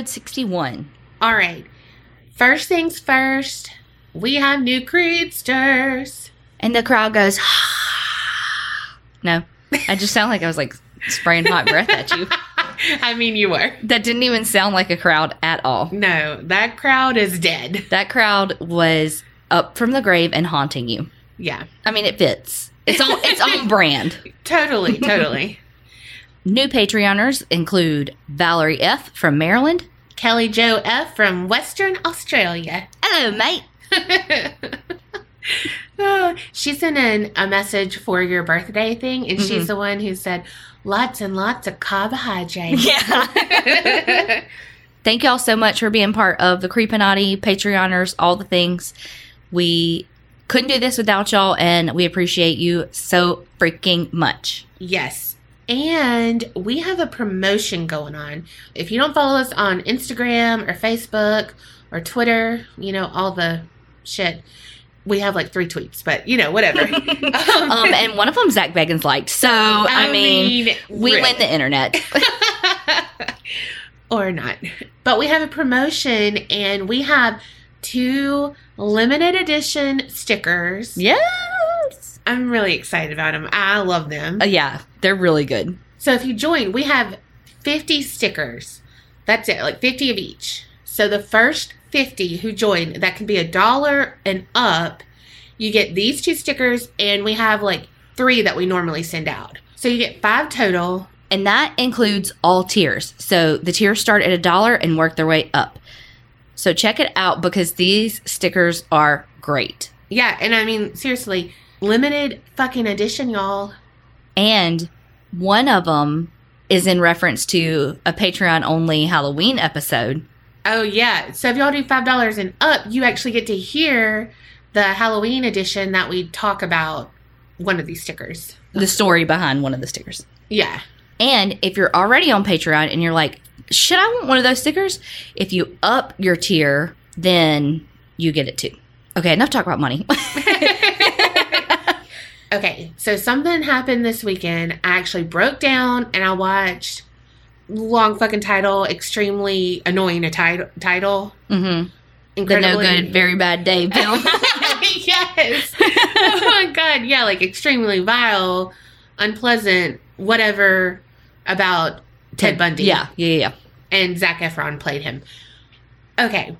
Episode 61. All right. First things first, we have new creedsters. And the crowd goes, no. I just sound like I was like spraying hot breath at you. I mean, you were. That didn't even sound like a crowd at all. No, that crowd is dead. That crowd was up from the grave and haunting you. Yeah, I mean, it fits. It's on it's on brand. totally, totally. New Patreoners include Valerie F. from Maryland. Kelly Joe F. from Western Australia. Hello, mate. Oh, she sent in a message for your birthday thing, and Mm-hmm. she's the one who said lots and lots of carbohydrates. Yeah. Thank y'all so much for being part of the Creepinati, Patreoners, all the things. We couldn't do this without y'all, and we appreciate you so freaking much. Yes. And we have a promotion going on. If you don't follow us on Instagram or Facebook or Twitter, you know, all the shit. We have like three tweets, but you know, whatever. Um, and one of them Zak Bagans liked. So, I, mean, we really. win the internet. or not. But we have a promotion and we have two limited edition stickers. yes. I'm really excited about them. I love them. Uh, yeah, they're really good. So if you join, we have 50 stickers. That's it, like 50 of each. So the first 50 who join, that can be a dollar and up, you get these two stickers, and we have like three that we normally send out. So you get five total. And that includes all tiers. So the tiers start at a dollar and work their way up. So check it out because these stickers are great. Yeah, and I mean, seriously, limited fucking edition, y'all. And one of them is in reference to a Patreon only Halloween episode. Oh, yeah. So if y'all do $5 and up, you actually get to hear the Halloween edition that we talk about one of these stickers. The story behind one of the stickers. Yeah. And if you're already on Patreon and you're like, should I want one of those stickers? If you up your tier, then you get it too. Okay, enough talk about money. Okay, so something happened this weekend. I actually broke down and I watched long fucking title, extremely annoying a title. Title. hmm The no good, very bad day film. yes. oh my god. Yeah, like extremely vile, unpleasant, whatever about Ted Bundy. Yeah, yeah, yeah. And Zac Efron played him. Okay.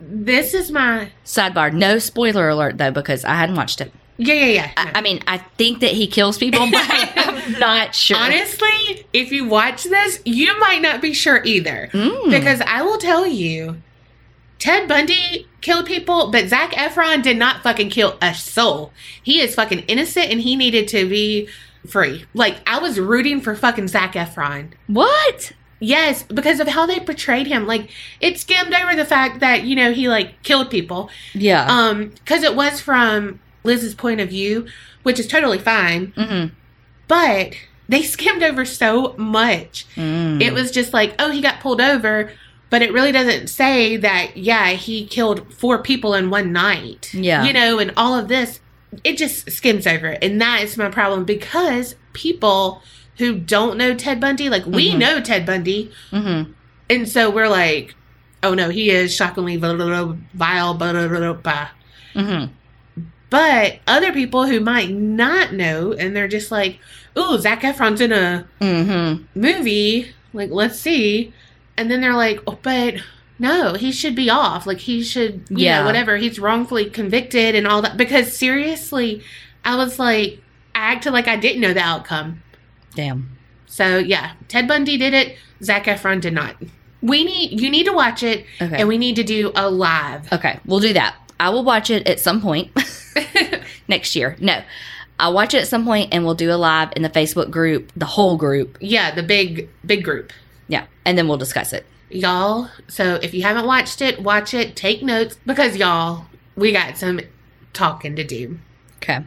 This is my Sidebar, no spoiler alert though, because I hadn't watched it. Yeah yeah yeah. I, I mean, I think that he kills people, but I'm not sure. Honestly, if you watch this, you might not be sure either. Mm. Because I will tell you, Ted Bundy killed people, but Zac Efron did not fucking kill a soul. He is fucking innocent and he needed to be free. Like, I was rooting for fucking Zac Efron. What? Yes, because of how they portrayed him. Like, it skimmed over the fact that, you know, he like killed people. Yeah. Um, because it was from Liz's point of view, which is totally fine. mm-hmm. But they skimmed over so much. Mm. It was just like, oh, he got pulled over, but it really doesn't say that, yeah, he killed four people in one night. Yeah. You know, and all of this, it just skims over it. And that is my problem because people who don't know Ted Bundy, like, we Mhm. know Ted Bundy. Mm-hmm. And so we're like, oh no, he is shockingly vile, blah, blah, blah, blah. Mm-hmm. But other people who might not know, and they're just like, ooh, Zac Efron's in a Mm-hmm. movie. Like, let's see. And then they're like, oh, but no, he should be off. Like, he should, you Yeah. know, whatever. He's wrongfully convicted and all that. Because seriously, I was like, I acted like I didn't know the outcome. Damn. So, yeah, Ted Bundy did it. Zac Efron did not. We need, you need to watch it, Okay. and we need to do a live. Okay, we'll do that. I will watch it at some point next year. No, I'll watch it at some point and we'll do a live in the Facebook group, the whole group. yeah, the big, big group. Yeah, and then we'll discuss it. Y'all, so if you haven't watched it, watch it, take notes, because y'all, we got some talking to do. Okay.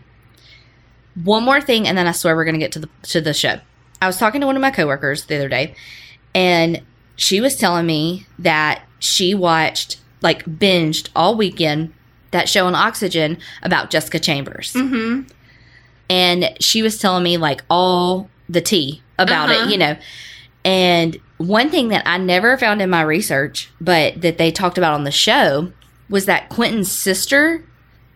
One more thing, and then I swear we're gonna get to the to the show. I was talking to one of my coworkers the other day, and she was telling me that she watched like binged all weekend that show on Oxygen about Jessica Chambers, Mm-hmm. and she was telling me like all the tea about Uh-huh. it, you know. And one thing that I never found in my research, but that they talked about on the show, was that Quinton's sister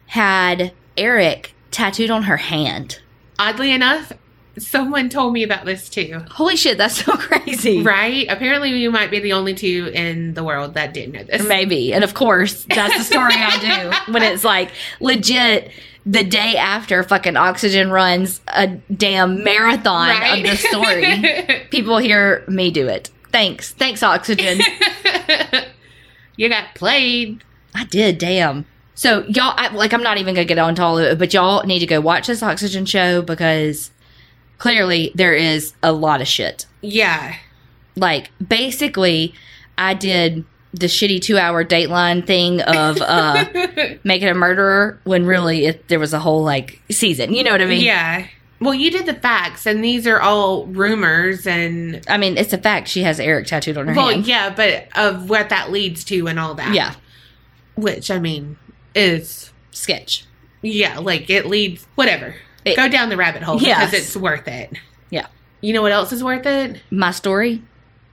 had Eric tattooed on her hand. Oddly enough, someone told me about this too. Holy shit, that's so crazy. Right? Apparently, you might be the only two in the world that didn't know this. Maybe. And of course, that's the story I do when it's like legit the day after fucking Oxygen runs a damn marathon Right? of the story. People hear me do it. Thanks. Thanks, Oxygen. you got played. I did, damn. So y'all, I, like, I'm not even gonna get on to all of it, but y'all need to go watch this Oxygen show because clearly there is a lot of shit. Yeah. Like, basically, I did the shitty two hour Dateline thing of uh making a murderer when really it, there was a whole like season. You know what I mean? yeah. Well, you did the facts, and these are all rumors and. I mean, it's a fact she has Eric tattooed on her Well, hand. yeah, but of what that leads to and all that. Yeah, Which, I mean, is. sketch. Yeah, like it leads. Whatever. It- Go down the rabbit hole Yes. because it's worth it. Yeah. You know what else is worth it? My story.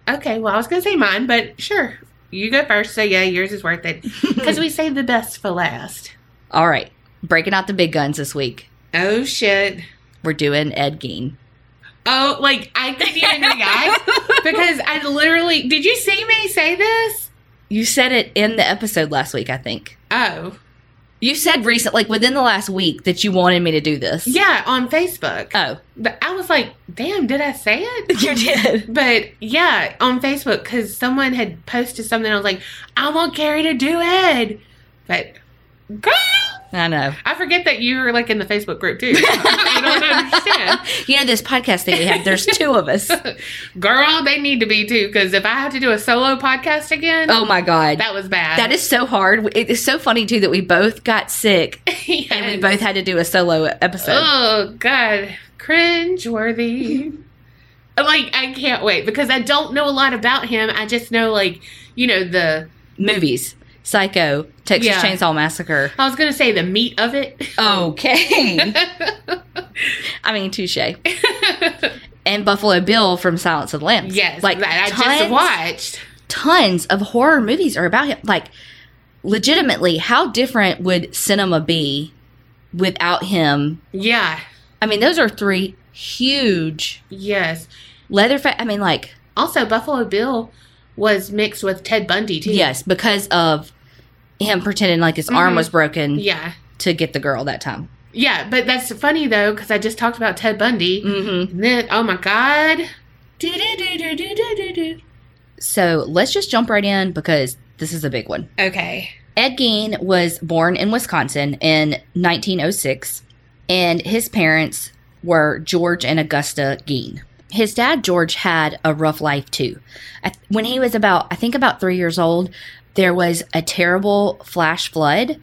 Okay, well, I was going to say mine, but sure. You go first. So, yeah, yours is worth it. Because we saved the best for last. All right, breaking out the big guns this week. Oh, shit. We're doing Ed Gein. Oh, like, I couldn't even react because I literally. Did you see me say this? You said it in the episode last week, I think. Oh. You said recent, like within the last week, that you wanted me to do this. Yeah, on Facebook. Oh, But I was like, damn, did I say it? you did. But yeah, on Facebook, because someone had posted something. I was like, I want Carrie to do it. But, girl, I know. I forget that you were like in the Facebook group too. I don't understand. You know this podcast thing we have. There's two of us. Girl, they need to be too, because if I have to do a solo podcast again, Oh my god, that was bad. that is so hard. It is so funny too that we both got sick Yes. and we both had to do a solo episode. Oh God, cringe worthy. like I can't wait because I don't know a lot about him. I just know like you know the. Movies, Psycho, Texas Yeah. Chainsaw Massacre. I was gonna say the meat of it. Okay, I mean touche. And Buffalo Bill from Silence of the Lambs. yes, like that I tons, just watched. tons of horror movies are about him. Like, legitimately, how different would cinema be without him? Yeah. I mean, those are three huge Yes. Leatherface. I mean, like, Also, Buffalo Bill was mixed with Ted Bundy too. yes, because of him pretending like his arm Mhm. was broken Yeah. to get the girl that time. Yeah, but that's funny though because I just talked about Ted Bundy. Mm-hmm. And then, oh my God. So let's just jump right in because this is a big one. Okay. Ed Gein was born in Wisconsin in 1906, and his parents were George and Augusta Gein. His dad, George, had a rough life too. When he was about, I think, about three years old, there was a terrible flash flood,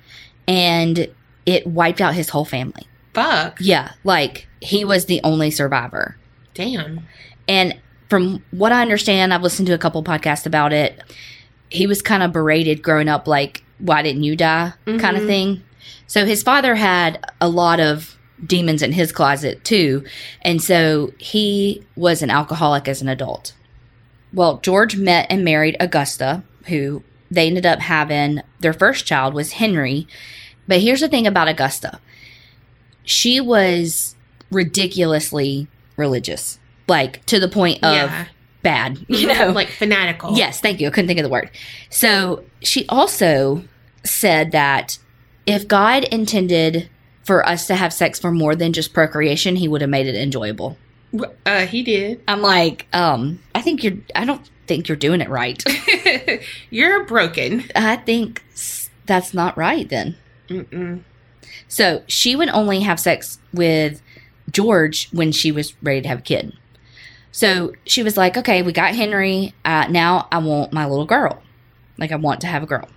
and it wiped out his whole family. Fuck. Yeah, like he was the only survivor. Damn. And from what I understand, I've listened to a couple podcasts about it. He was kind of berated growing up, like, why didn't you die? kind of mm-hmm. thing. So his father had a lot of demons in his closet too. And so he was an alcoholic as an adult. Well, George met and married Augusta, who they ended up having their first child was Henry. But here's the thing about Augusta she was ridiculously religious, like to the point of yeah. bad, you mhm. know? like fanatical. Yes, thank you. I couldn't think of the word. So she also said that if God intended for us to have sex for more than just procreation, he would have made it enjoyable. Uh, he did. I'm like, um, I think you're, I don't think you're doing it right. You're broken. I think that's not right then. Mm-mm. So she would only have sex with George when she was ready to have a kid. So she was like, okay, we got Henry. Uh, now I want my little girl. Like, I want to have a girl.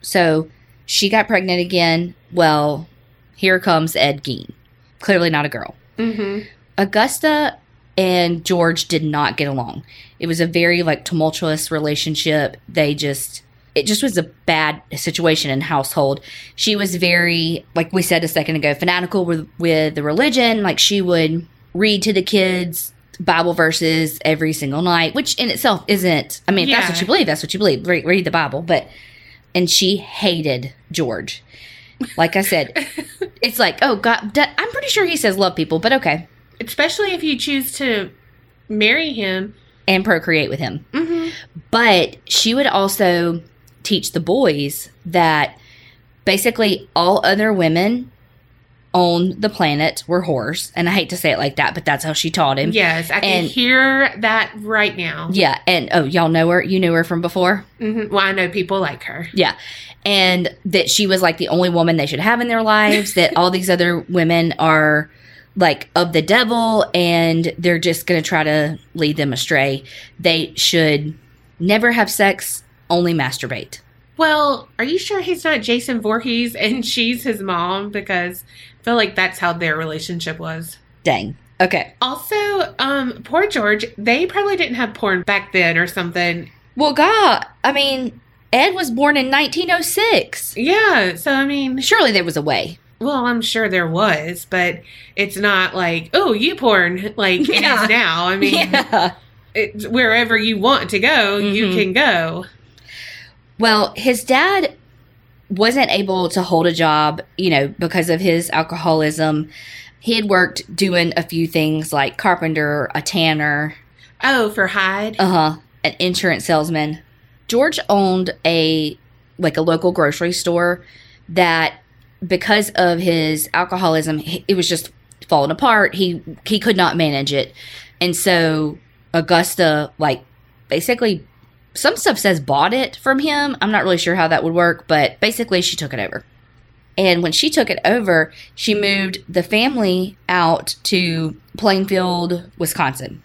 So she got pregnant again. Well, here comes Ed Gein. Clearly not a girl. Mm-hmm. Augusta and George did not get along. It was a very like tumultuous relationship. They just it just was a bad situation in household. She was very like we said a second ago fanatical with with the religion. Like she would read to the kids Bible verses every single night, which in itself isn't. I mean, if that's what you believe, that's what you believe. Read, read the Bible, but and she hated George. Like I said, it's like, oh God, I'm pretty sure he says love people, but okay, Especially if you choose to marry him. and procreate with him. hmm But she would also teach the boys that basically all other women on the planet were whores. And I hate to say it like that, but that's how she taught him. Yes, I can And- hear that right now. Yeah. And oh, y'all know her? You knew her from before? hmm Well, I know people like her. Yeah. And that she was like the only woman they should have in their lives, that all these other women are like of the devil and they're just going to try to lead them astray. They should never have sex, only masturbate. Well, are you sure he's not Jason Voorhees and she's his mom? Because I feel like that's how their relationship was. Dang. Okay. Also, um, poor George, they probably didn't have porn back then or something. Well, God, I mean, Ed was born in 1906. Yeah, so I mean, Surely there was a way. well, I'm sure there was, but it's not like, oh, you porn like it Yeah. is now. I mean, Yeah. it's wherever you want to go, you Mhm. can go. Well, his dad wasn't able to hold a job, you know, because of his alcoholism. He had worked doing a few things like carpenter, a tanner, Oh, for Hyde. uh huh, an insurance salesman. George owned a like a local grocery store that because of his alcoholism, it was just falling apart. He he could not manage it, and so Augusta like basically some stuff says bought it from him. I'm not really sure how that would work, but basically she took it over. And when she took it over, she moved the family out to Plainfield, Wisconsin.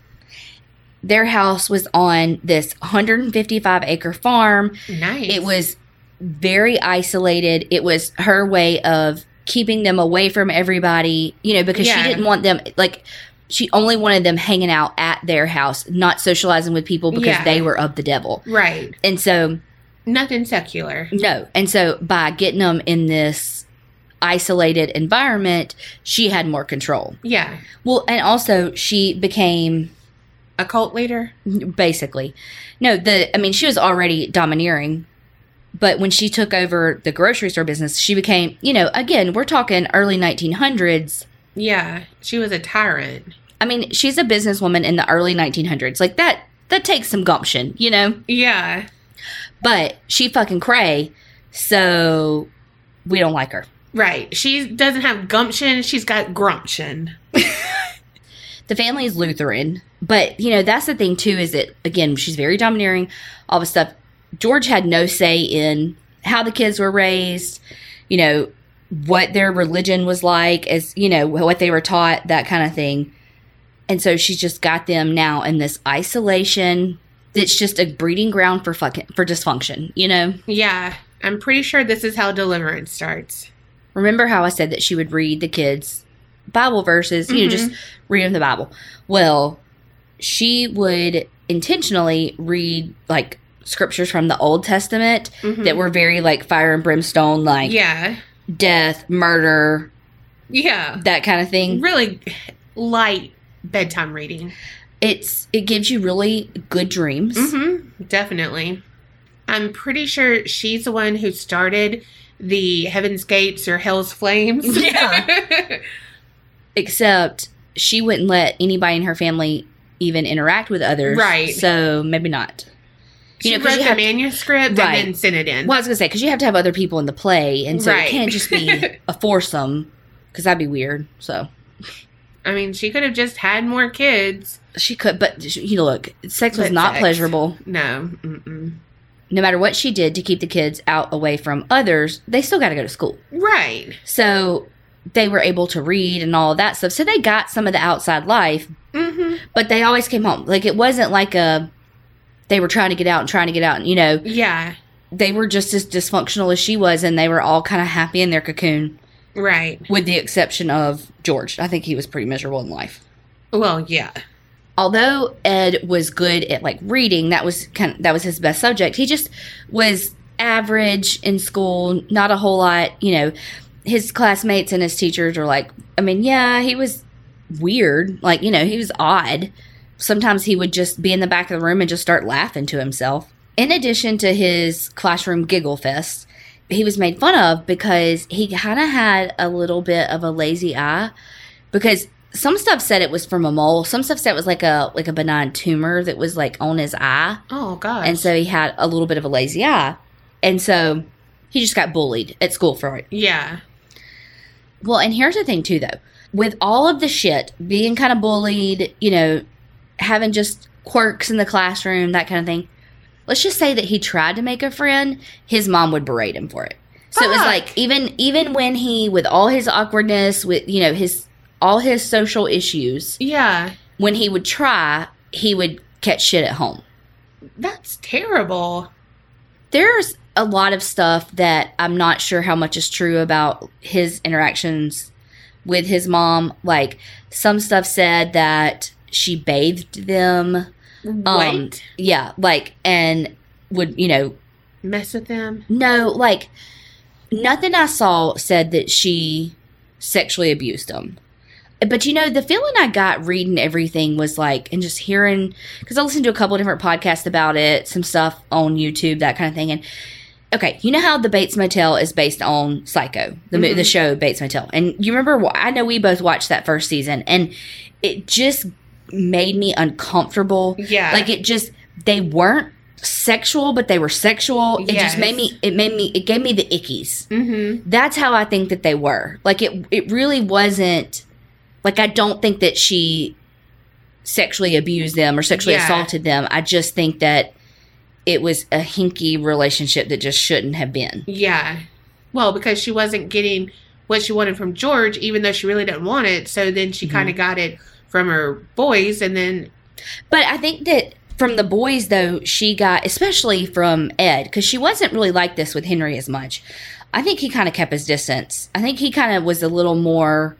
Their house was on this 155 acre farm. nice. It was very isolated. It was her way of keeping them away from everybody, you know, because Yeah. she didn't want them, like, she only wanted them hanging out at their house, not socializing with people because Yeah. they were of the devil. right. And so, Nothing secular. no. And so, by getting them in this isolated environment, she had more control. Yeah. Well, and also, she became A cult leader. basically. No, the I mean she was already domineering, but when she took over the grocery store business, she became, you know, again, we're talking early 1900s. Yeah. She was a tyrant. I mean, she's a businesswoman in the early 1900s. Like that that takes some gumption, you know? Yeah. But she fucking cray, so we don't like her. Right. She doesn't have gumption. She's got grumption. the family is Lutheran, but you know that's the thing too. Is that again she's very domineering, all the stuff. George had no say in how the kids were raised, you know what their religion was like, as you know what they were taught, that kind of thing. And so she's just got them now in this isolation. It's just a breeding ground for fucking for dysfunction. You know. Yeah. I'm pretty sure this is how deliverance starts. Remember how I said that she would read the kids Bible verses, you know, just read them the Bible. Well, she would intentionally read like scriptures from the Old Testament Mhm. that were very like fire and brimstone, like yeah. Death, murder, Yeah. that kind of thing. Really light bedtime reading. It's it gives you really good dreams. Mm-hmm. Definitely. I'm pretty sure she's the one who started the Heaven's Gates or Hell's Flames. Yeah. Except she wouldn't let anybody in her family even interact with others. Right. So maybe not. She You know, 'cause wrote you the have- manuscript Right. and then sent it in. Well, I was gonna say because you have to have other people in the play, and so Right. it can't just be a foursome because that'd be weird. So I mean, she could have just had more kids. she could, but you know, look, sex was not sex. pleasurable. No. Mm-mm. No matter what she did to keep the kids out away from others, they still got to go to school. Right. So they were able to read and all that stuff. So they got some of the outside life, Mm-hmm. but they always came home. Like it wasn't like a they were trying to get out and trying to get out. And, you know, Yeah. they were just as dysfunctional as she was, and they were all kind of happy in their cocoon, Right. with the exception of George. I think he was pretty miserable in life. Well, yeah. although Ed was good at like reading, that was kind of, that was his best subject. He just was average in school, not a whole lot. You know, his classmates and his teachers were like, I mean, yeah, he was weird, like you know, he was odd, sometimes he would just be in the back of the room and just start laughing to himself. In addition to his classroom giggle fest, he was made fun of because he kind of had a little bit of a lazy eye because some stuff said it was from a mole some stuff said it was like a like a benign tumor that was like on his eye Oh god. and so he had a little bit of a lazy eye and so he just got bullied at school for it yeah. well and here's the thing too though with all of the shit being kind of bullied you know having just quirks in the classroom that kind of thing let's just say that he tried to make a friend his mom would berate him for it so it was like even even when he with all his awkwardness with you know his all his social issues Yeah. when he would try he would catch shit at home That's terrible. there's a lot of stuff that I'm not sure how much is true about his interactions with his mom. Like some stuff said that she bathed them. Um, what? Yeah, like and would, you know, Mess with them? no, like nothing I saw said that she sexually abused them. But you know, the feeling I got reading everything was like, and just hearing, because I listened to a couple of different podcasts about it, some stuff on YouTube, that kind of thing. And okay, you know how the Bates Motel is based on Psycho, the mo the mm-hmm. show Bates Motel, and you remember? I know we both watched that first season, and it just made me uncomfortable. Yeah. Like it just, they weren't sexual, but they were sexual. It just made me, it made me, it gave me the ickies. mm-hmm. That's how I think that they were. Like it, it really wasn't. Like I don't think that she sexually abused them or sexually Yeah. assaulted them. I just think that it was a hinky relationship that just shouldn't have been. Yeah. Well, because she wasn't getting what she wanted from George, even though she really didn't want it. So then she Mhm. kind of got it from her boys, and then But I think that from the boys, though, she got, especially from Ed, because she wasn't really like this with Henry as much. I think he kind of kept his distance. I think he kind of was a little more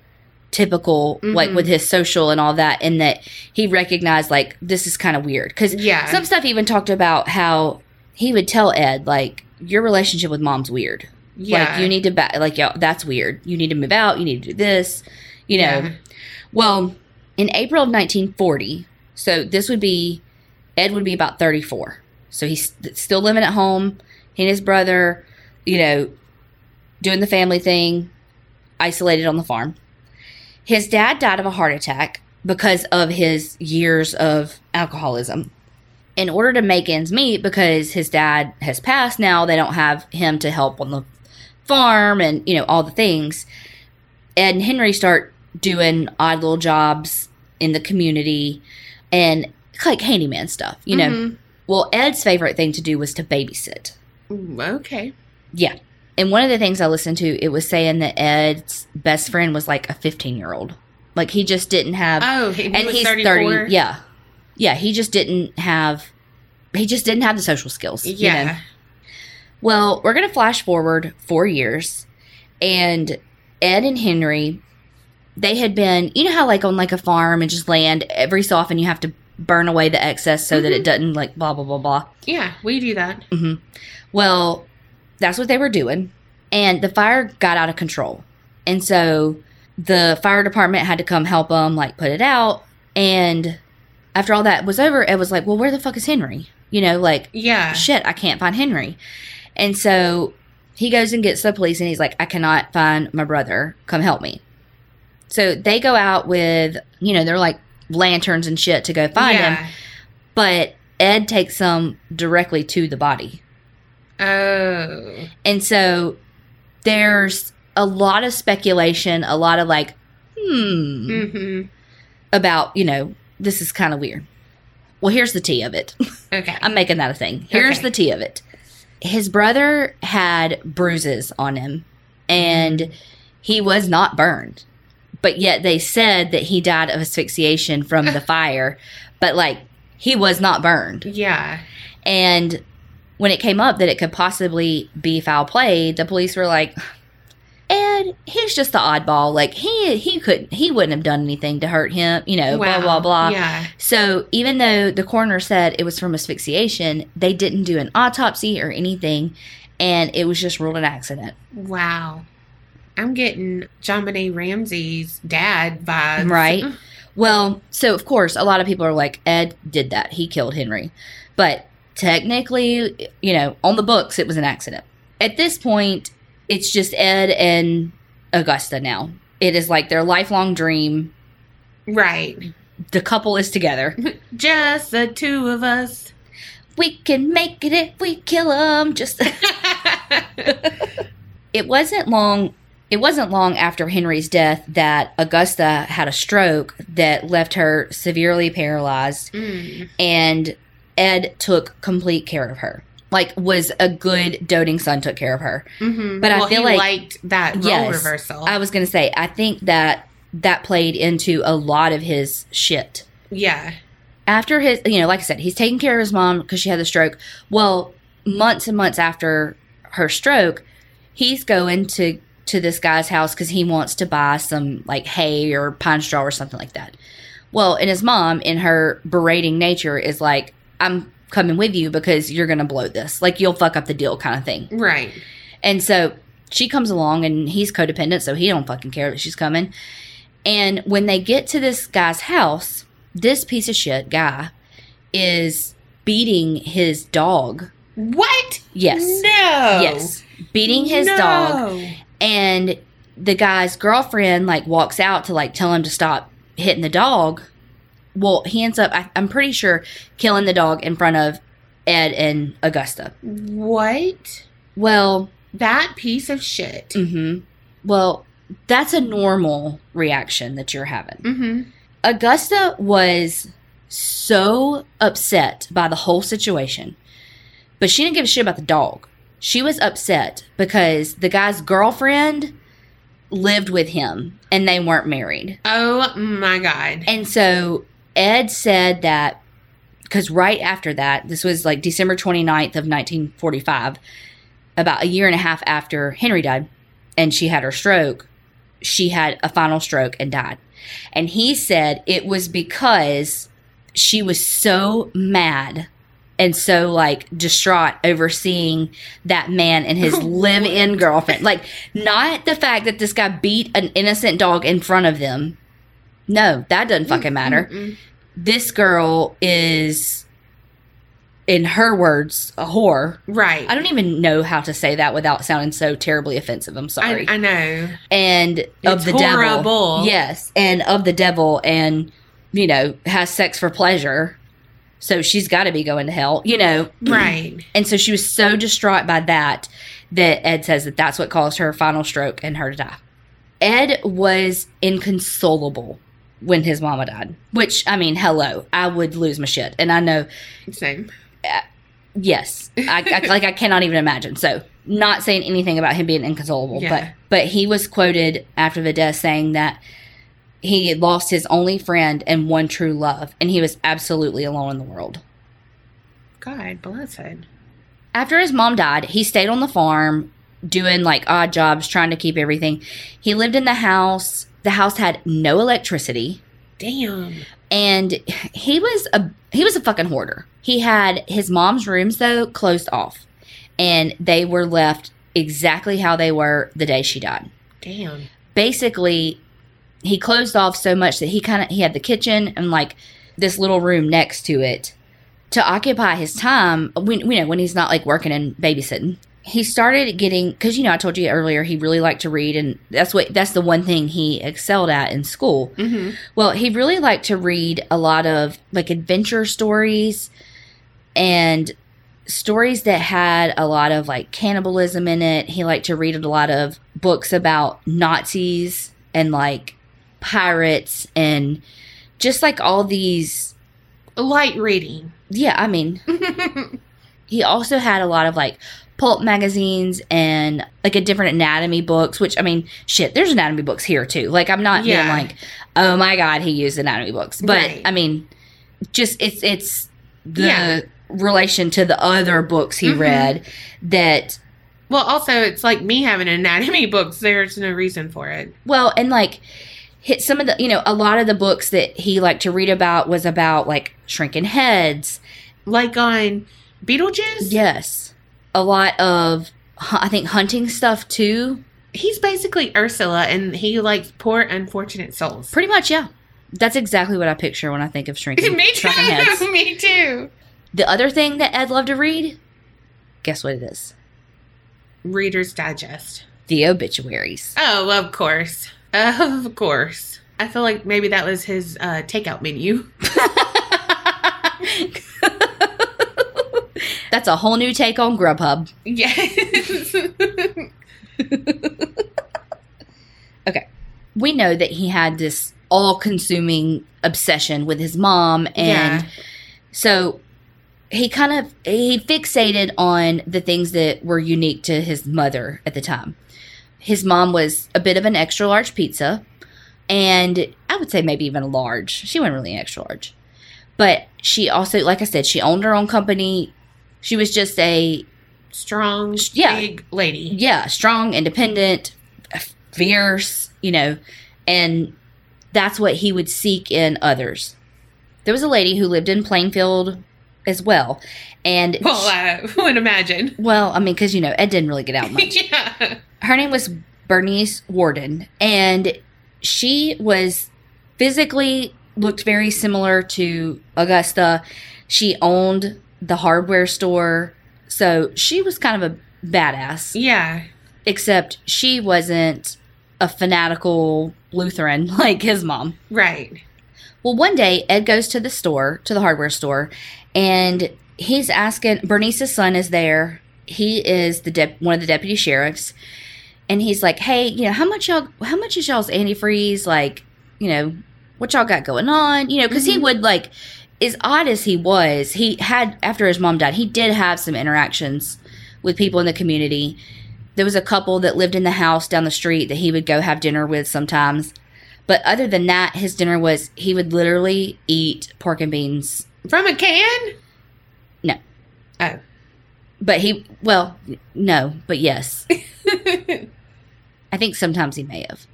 typical, like Mhm. with his social and all that, in that he recognized, like, this is kind of weird. Because yeah, some stuff even talked about how he would tell Ed, like, your relationship with mom's weird. yeah, Like, you need to, ba- like, yo, that's weird. You need to move out. You need to do this. You know, Yeah. well, in April of 1940, so this would be, Ed would be about 34. So he's still living at home. He and his brother, you know, doing the family thing, isolated on the farm. His dad died of a heart attack because of his years of alcoholism. In order to make ends meet, because his dad has passed now, they don't have him to help on the farm and, you know, all the things. Ed and Henry start doing odd little jobs in the community and like handyman stuff, you know. Mhm. Well, Ed's favorite thing to do was to babysit. Ooh, okay. Yeah. And one of the things I listened to, it was saying that Ed's best friend was like a 15 year old. Like he just didn't have, Oh, he, and was he's 34? 30. Yeah. Yeah. He just didn't have, he just didn't have the social skills. you know? Yeah. Well, we're going to flash forward four years, and Ed and Henry, they had been, you know how like on like a farm and just land every so often you have to burn away the excess so that it doesn't like blah blah blah blah. Yeah, we do that. hmm Well, that's what they were doing, and the fire got out of control, and so the fire department had to come help them like put it out, and after all that was over, it was like, "Well, where the fuck is Henry?" You know, like Yeah. shit, I can't find Henry. And so he goes and gets the police and he's like, I cannot find my brother. Come help me. So they go out with, you know, they're like lanterns and shit to go find him. But Ed takes them directly to the body. Oh. And so there's a lot of speculation, a lot of like, hmm, Mm-hmm. about, you know, this is kind of weird. Well, here's the tea of it. Okay. I'm making that a thing. Here's Okay. the tea of it. His brother had bruises on him and he was not burned. But yet they said that he died of asphyxiation from the fire, but like he was not burned. yeah. And when it came up that it could possibly be foul play, the police were like, Ed, he's just the oddball. Like he he couldn't he wouldn't have done anything to hurt him, you know, blah blah blah. Yeah. So even though the coroner said it was from asphyxiation, they didn't do an autopsy or anything, and it was just ruled an accident. Wow. I'm getting JonBenét Ramsey's dad vibes. Right. Mm. Well, so of course, a lot of people are like, Ed did that. He killed Henry. But technically, you know, on the books, it was an accident. At this point, it's just Ed and Augusta now. It is like their lifelong dream. Right. The couple is together. Just the two of us. we can make it if we kill them. Just it wasn't long. It wasn't long after Henry's death that Augusta had a stroke that left her severely paralyzed, Mm. and Ed took complete care of her. Like was a good doting son took care of her. hmm But I well, feel he like- liked that role Yes. reversal. I was gonna say I think that that played into a lot of his shit. yeah. after his you know like i said he's taking care of his mom because she had the stroke well months and months after her stroke he's going to to this guy's house because he wants to buy some like hay or pine straw or something like that well and his mom in her berating nature is like i'm coming with you because you're gonna blow this like you'll fuck up the deal kind of thing Right. and so she comes along and he's codependent, so he don't fucking care that she's coming. And when they get to this guy's house, this piece of shit guy is beating his dog. What? Yes. No. Yes. Beating his No. dog. And the guy's girlfriend like walks out to like tell him to stop hitting the dog. Well, he ends up I, I'm pretty sure killing the dog in front of Ed and Augusta. What? Well, That piece of shit. Mm-hmm. Well, that's a normal reaction that you're having. Mm-hmm. Augusta was so upset by the whole situation, but she didn't give a shit about the dog. She was upset because the guy's girlfriend lived with him and they weren't married. Oh my god. And so Ed said that because right after that, this was like December 29th of 1945, about a year and a half after Henry died and she had her stroke, she had a final stroke and died. And he said it was because she was so mad and so like distraught over seeing that man and his live-in girlfriend. Like not the fact that this guy beat an innocent dog in front of them. No, that doesn't fucking matter. Mm-mm. This girl is in her words a whore. Right. I don't even know how to say that without sounding so terribly offensive. I'm sorry. I, I know. and of It's the devil. Yes, and of the devil and you know, has sex for pleasure. So she's got to be going to hell, you know. Right. And so she was so distraught by that that Ed says that that's what caused her final stroke and her to die. Ed was inconsolable when his mama died, which I mean, hello, I would lose my shit. And I know, Same. Uh, yes, I, I like I cannot even imagine. So, not saying anything about him being inconsolable, Yeah. but but he was quoted after the death saying that he had lost his only friend and one true love, and he was absolutely alone in the world. God bless blessed. after his mom died, he stayed on the farm doing like odd jobs, trying to keep everything. He lived in the house. The house had no electricity, Damn. and he was a he was a fucking hoarder. He had his mom's rooms though closed off, and they were left exactly how they were the day she died. Damn. Basically, he closed off so much that he kind of he had the kitchen and like this little room next to it to occupy his time. When you know when he's not like working and babysitting. He started getting because you know i told you earlier he really liked to read and that's what that's the one thing he excelled at in school. Mm-hmm. well he really liked to read a lot of like adventure stories and stories that had a lot of like cannibalism in it. He liked to read a lot of books about nazis and like pirates and just like all these Light reading. yeah i mean he also had a lot of like pulp magazines and like a different anatomy books which i mean shit there's anatomy books here too like i'm not Yeah. being like oh my god he used anatomy books but Right. i mean just it's it's the Yeah. relation to the other books he Mhm. read that well, also, it's like me having anatomy books. There's no reason for it. well and like hit some of the you know a lot of the books that he liked to read about was about like shrinking heads Like on Beetlejuice. yes a lot of i think hunting stuff too He's basically Ursula, and he likes poor, unfortunate souls. Pretty much, yeah. That's exactly what I picture when I think of shrinking, Me shrunken heads. Me too. The other thing that Ed loved to read, guess what it is? Reader's Digest. The obituaries. Oh, of course. Of course. I feel like maybe that was his uh, takeout menu. That's a whole new take on Grubhub. Yes. Okay. We know that he had this all consuming obsession with his mom and yeah. So he kind of he fixated on the things that were unique to his mother at the time. His mom was a bit of an extra large pizza, and I would say maybe even a large. She wasn't really an extra large, but she also, like I said, she owned her own company. She was just a Strong, Yeah. big lady. yeah, strong, independent, fierce, you know, and that's what he would seek in others. There was a lady who lived in Plainfield as well, and Well, I would imagine. Well, I mean, because you know, Ed didn't really get out much. yeah. Her name was Bernice Worden, and she was physically looked very similar to Augusta. She owned the hardware store, so she was kind of a badass. Yeah. Except she wasn't a fanatical Lutheran like his mom. Right. Well, one day Ed goes to the store, to the hardware store, and he's asking. Bernice's son is there. He is the dep- one of the deputy sheriffs, and he's like, "Hey, you know, how much y'all? How much is y'all's antifreeze? Like, you know, what y'all got going on? You know, because he Mhm. would like, as odd as he was, he had after his mom died, he did have some interactions with people in the community. There was a couple that lived in the house down the street that he would go have dinner with sometimes. But other than that, his dinner was he would literally eat pork and beans. From a can? No. Oh. But he, well, no, but yes. I think sometimes he may have.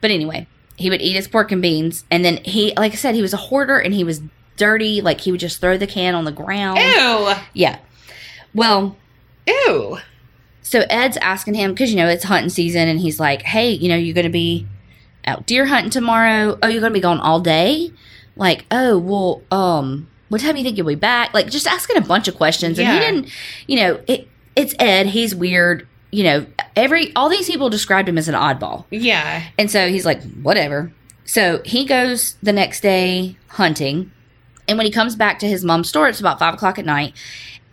But anyway, he would eat his pork and beans. And then he, like I said, he was a hoarder and he was dirty. Like he would just throw the can on the ground. Ew. Yeah. Well, Ew. so Ed's asking him, because, you know, it's hunting season. And he's like, hey, you know, you're going to be out deer hunting tomorrow. Oh, you're going to be gone all day? Like, oh, well, um, what time do you think you'll be back? Like, just asking a bunch of questions. And he didn't, you know, it, it's Ed. He's weird. You know, every, all these people described him as an oddball. Yeah. And so he's like, whatever. So he goes the next day hunting. And when he comes back to his mom's store, it's about five o'clock at night.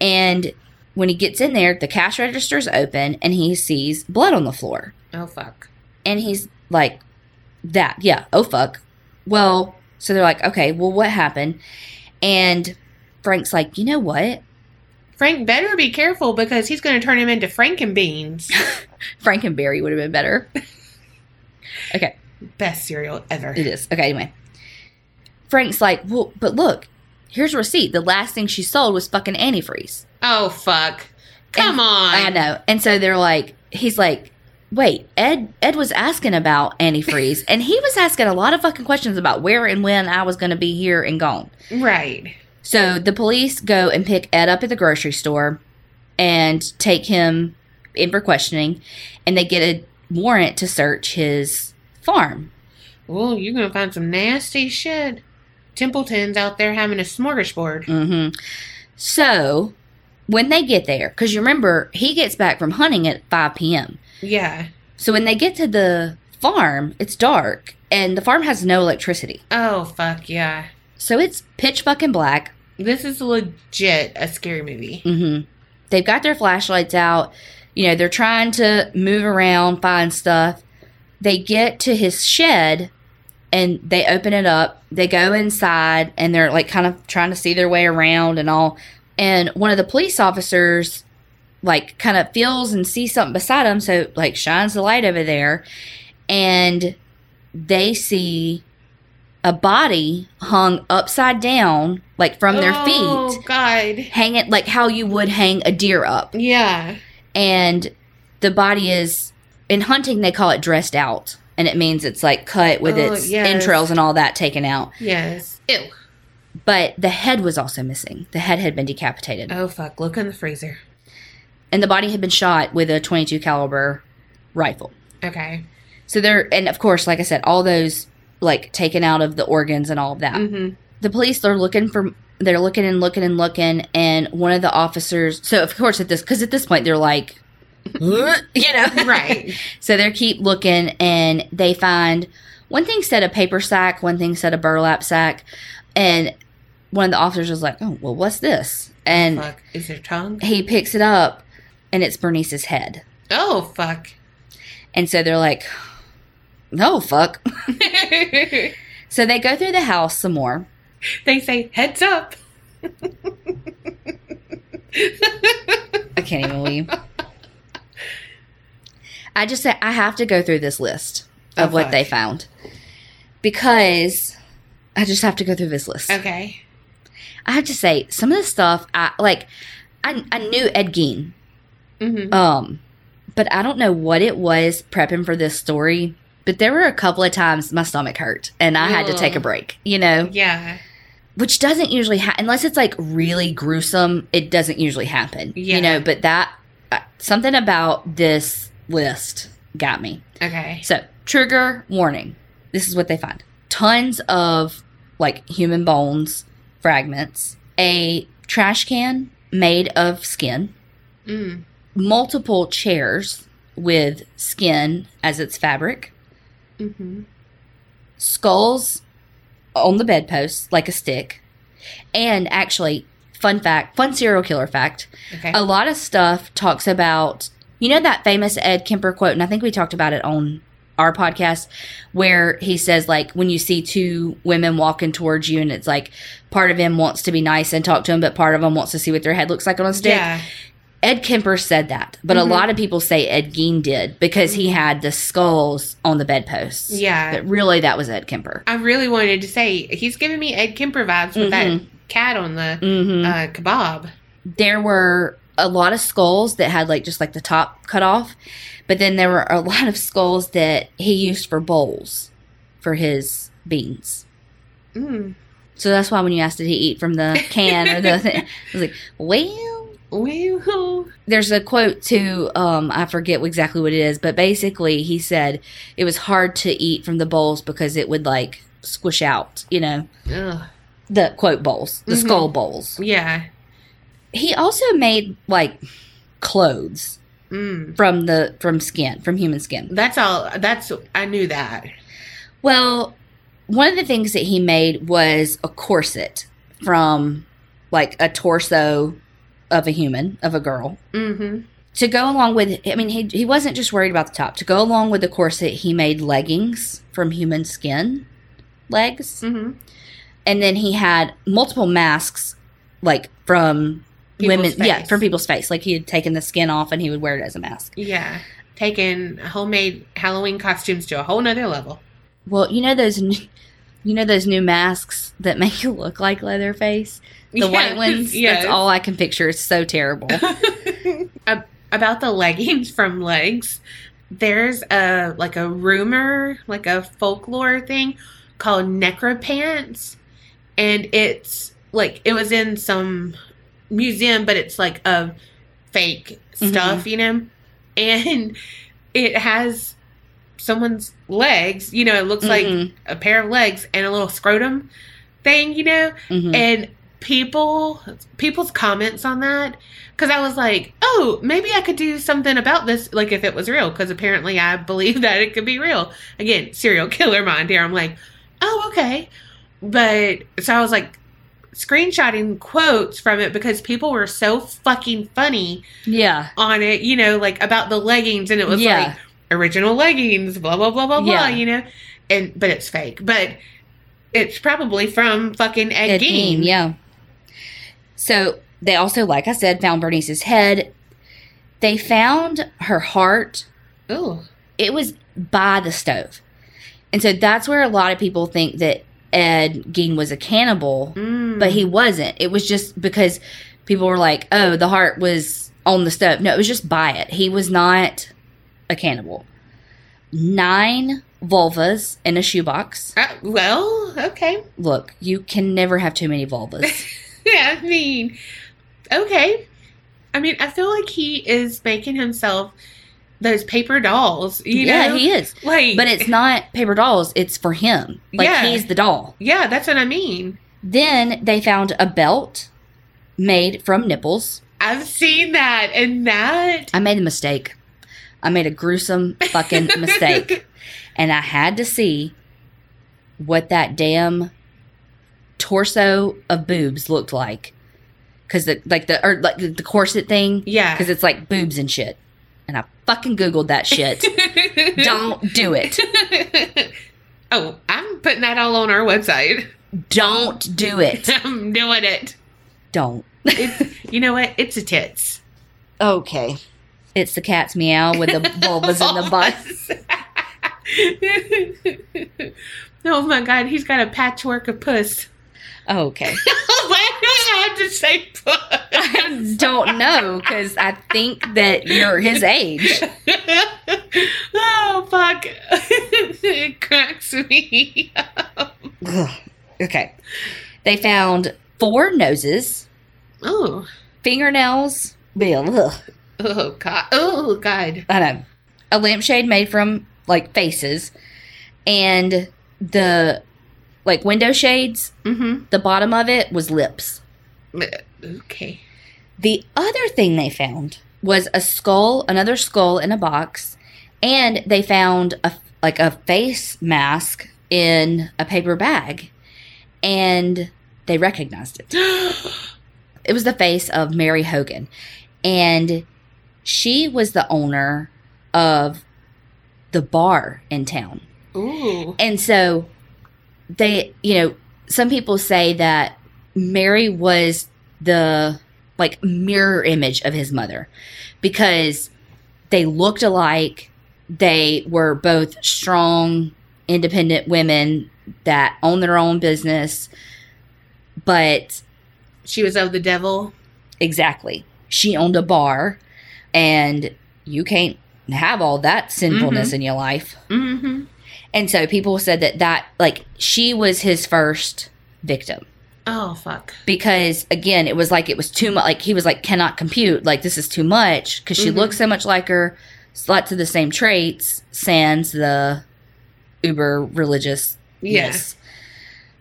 And when he gets in there, the cash register's open and he sees blood on the floor. Oh, fuck. And he's like, that, yeah, oh fuck. Well, so they're like, okay, well, what happened? And Frank's like, you know what? Frank better be careful because he's going to turn him into Frankenbeans. Frankenberry would have been better. Okay. Best cereal ever. It is. Okay, anyway. Frank's like, well, but look, here's a receipt. The last thing she sold was fucking antifreeze. Oh, fuck. Come And- on. I know. And so they're like, he's like, wait, Ed Ed was asking about antifreeze, and he was asking a lot of fucking questions about where and when I was going to be here and gone. Right. So the police go and pick Ed up at the grocery store and take him in for questioning, and they get a warrant to search his farm. Well, you're going to find some nasty shit. Templeton's out there having a smorgasbord. hmm So when they get there, because you remember he gets back from hunting at 5 p.m. Yeah. So when they get to the farm, it's dark and the farm has no electricity. Oh, fuck yeah. So it's pitch fucking black. This is legit a scary movie. hmm They've got their flashlights out. You know, they're trying to move around, find stuff. They get to his shed and they open it up. They go inside and they're like kind of trying to see their way around and all. And one of the police officers like kind of feels and sees something beside him. So like shines the light over there and they see a body hung upside down, like from their oh, feet Oh, God. hang it like how you would hang a deer up. Yeah. And the body is in hunting they call it dressed out. And it means it's like cut with Oh, its yes. entrails and all that taken out. Yes. Ew. But the head was also missing. The head had been decapitated. Oh, fuck. Look in the freezer. And the body had been shot with a 22 caliber rifle. Okay. So there and of course like I said all those like taken out of the organs and all of that. hmm The police they're looking for they're looking and looking and looking and one of the officers so of course at this because at this point they're like you know Right. so they keep looking and they find one thing said a paper sack one thing said a burlap sack and one of the officers was like oh well what's this and Fuck. Is there tongue? he picks it up and it's bernice's head Oh fuck. and so they're like no fuck so they go through the house some more they say heads up. I can't even believe. I just said I have to go through this list of Oh, what fuck. they found because I just have to go through this list. Okay. I have to say some of the stuff I like. I I knew Ed Gein, hmm um, but I don't know what it was prepping for this story. But there were a couple of times my stomach hurt and I had to take a break. You know, Yeah. which doesn't usually happen unless it's like really gruesome it doesn't usually happen Yeah. you know but that uh, something about this list got me Okay. so trigger warning this is what they find tons of like human bones fragments a trash can made of skin Mm. multiple chairs with skin as its fabric hmm skulls on the bedpost like a stick. And actually, fun fact, fun serial killer fact, Okay. a lot of stuff talks about, you know, that famous Ed Kemper quote, and I think we talked about it on our podcast, where he says, like, when you see two women walking towards you, and it's like part of him wants to be nice and talk to him, but part of him wants to see what their head looks like on a stick. Yeah. Ed Kemper said that, but Mhm. a lot of people say Ed Gein did because he had the skulls on the bedposts. Yeah. But really, that was Ed Kemper. I really wanted to say he's giving me Ed Kemper vibes with that Mhm. cat on the hmm uh, kebab. there were a lot of skulls that had like just like the top cut off, but then there were a lot of skulls that he used for bowls for his beans. Mm. So that's why when you asked did he eat from the can or the thing, I was like, Well, there's a quote too. Um, I forget exactly what it is, but basically he said it was hard to eat from the bowls because it would like squish out, you know, ugh. the quote bowls, the Mhm. skull bowls. yeah. He also made like clothes Mm. from the from skin from human skin That's all. That's I knew that. well one of the things that he made was a corset from like a torso of a human of a girl Mm-hmm. to go along with i mean he, he wasn't just worried about the top to go along with the corset he made leggings from human skin legs Mm-hmm. and then he had multiple masks like from women People's yeah from people's face like he had taken the skin off and he would wear it as a mask Yeah. Taking homemade Halloween costumes to a whole nother level. Well, you know those, you know those new masks that make you look like Leatherface, the white ones. Yes. That's all I can picture. It's so terrible. About the leggings from legs, there's a like a rumor, like a folklore thing called necropants, and it's like it was in some museum, but it's like a fake stuff, you know, and it has someone's legs. You know, it looks like Mhm. a pair of legs and a little scrotum thing, you know, Mhm. and people people's comments on that because i was like oh maybe i could do something about this like if it was real because apparently i believe that it could be real. Again serial killer mind here. I'm like oh okay. But so i was like screenshotting quotes from it because people were so fucking funny yeah, on it you know like about the leggings and it was Yeah. like original leggings blah blah blah blah blah you know? And but it's fake. But it's probably from fucking Ed, Ed Gein. Gein, yeah. So they also, like I said, found Bernice's head. They found her heart. Ooh. It was by the stove, and so that's where a lot of people think that Ed Gein was a cannibal. Mm. but he wasn't. It was just because people were like, "Oh, the heart was on the stove." No, it was just by it. He was not a cannibal. Nine vulvas in a shoebox. Uh, well, okay. Look, you can never have too many vulvas. yeah, I mean, okay. I mean, I feel like he is making himself those paper dolls. You yeah, know? he is. like, But it's not paper dolls, it's for him. Like Yeah. he's the doll. yeah, that's what I mean. Then they found a belt made from nipples. I've seen that, and that I made a mistake. I made a gruesome fucking mistake. And I had to see what that damn torso of boobs looked like. Cause the like the or like the corset thing. Yeah. Because it's like boobs and shit. And I fucking Googled that shit. Don't do it. oh, I'm putting that all on our website. Don't do it. I'm doing it. Don't. You know what? It's a tits. Okay. It's the cat's meow with the vulvas in the butt. oh my god, he's got a patchwork of puss. Oh, okay. Why I have to say puss? I don't know because I think that you're his age. oh fuck! it cracks me. up. Okay. They found four noses, Oh, fingernails, Bill. oh god, oh god. I know, a lampshade made from like faces, and the like window shades. Mm-hmm. The bottom of it was lips. Okay. The other thing they found was a skull, another skull in a box, and they found a like a face mask in a paper bag, and they recognized it. It was the face of Mary Hogan, and she was the owner of the bar in town. Ooh. And so they, you know, some people say that Mary was the like mirror image of his mother because they looked alike. They were both strong, independent women that own their own business. But She was of the devil. exactly, she owned a bar and you can't have all that sinfulness in your life. Mm-hmm. And so people said that that like she was his first victim Oh fuck. because again it was like it was too much like he was like cannot compute like this is too much because she Mhm. looks so much like her lots of the same traits sans the uber religious Yeah.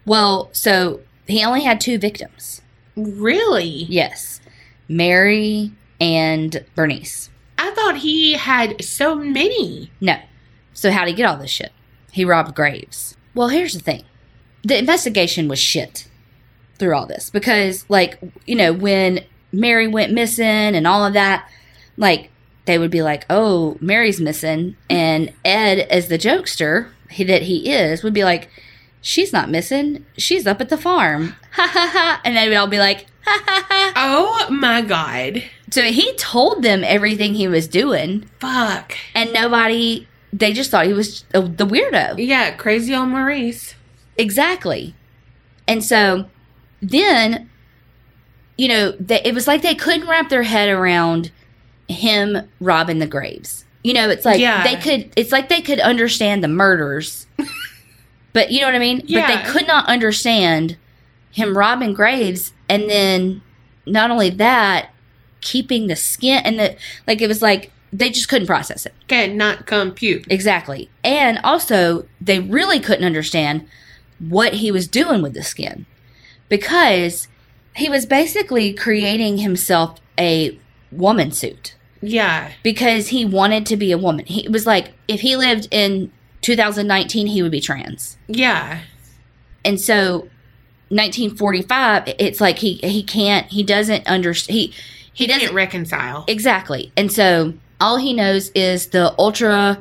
well so he only had two victims Really? yes mary and bernice I thought he had so many. No. So how'd he get all this shit? He robbed graves. Well, here's the thing. The investigation was shit through all this because like, you know, when Mary went missing and all of that, like they would be like, "Oh, Mary's missing." And Ed as the jokester he, that he is would be like, "She's not missing. She's up at the farm." Ha ha ha. And they would all be like, "Ha ha ha." Oh my god. So he told them everything he was doing Fuck. and nobody they just thought he was the weirdo. Yeah, crazy old Maurice. exactly. And so then you know they, it was like they couldn't wrap their head around him robbing the graves. You know it's like Yeah. they could it's like they could understand the murders but you know what i mean? But they could not understand him robbing graves and then not only that keeping the skin and the like it was like they just couldn't process it Cannot compute. Exactly. And also, they really couldn't understand what he was doing with the skin because he was basically creating himself a woman suit Yeah. because he wanted to be a woman. He was like if he lived in 2019, he would be trans. Yeah. And so 1945, it's like he he can't he doesn't understand he he doesn't Can't reconcile. Exactly. And so all he knows is the ultra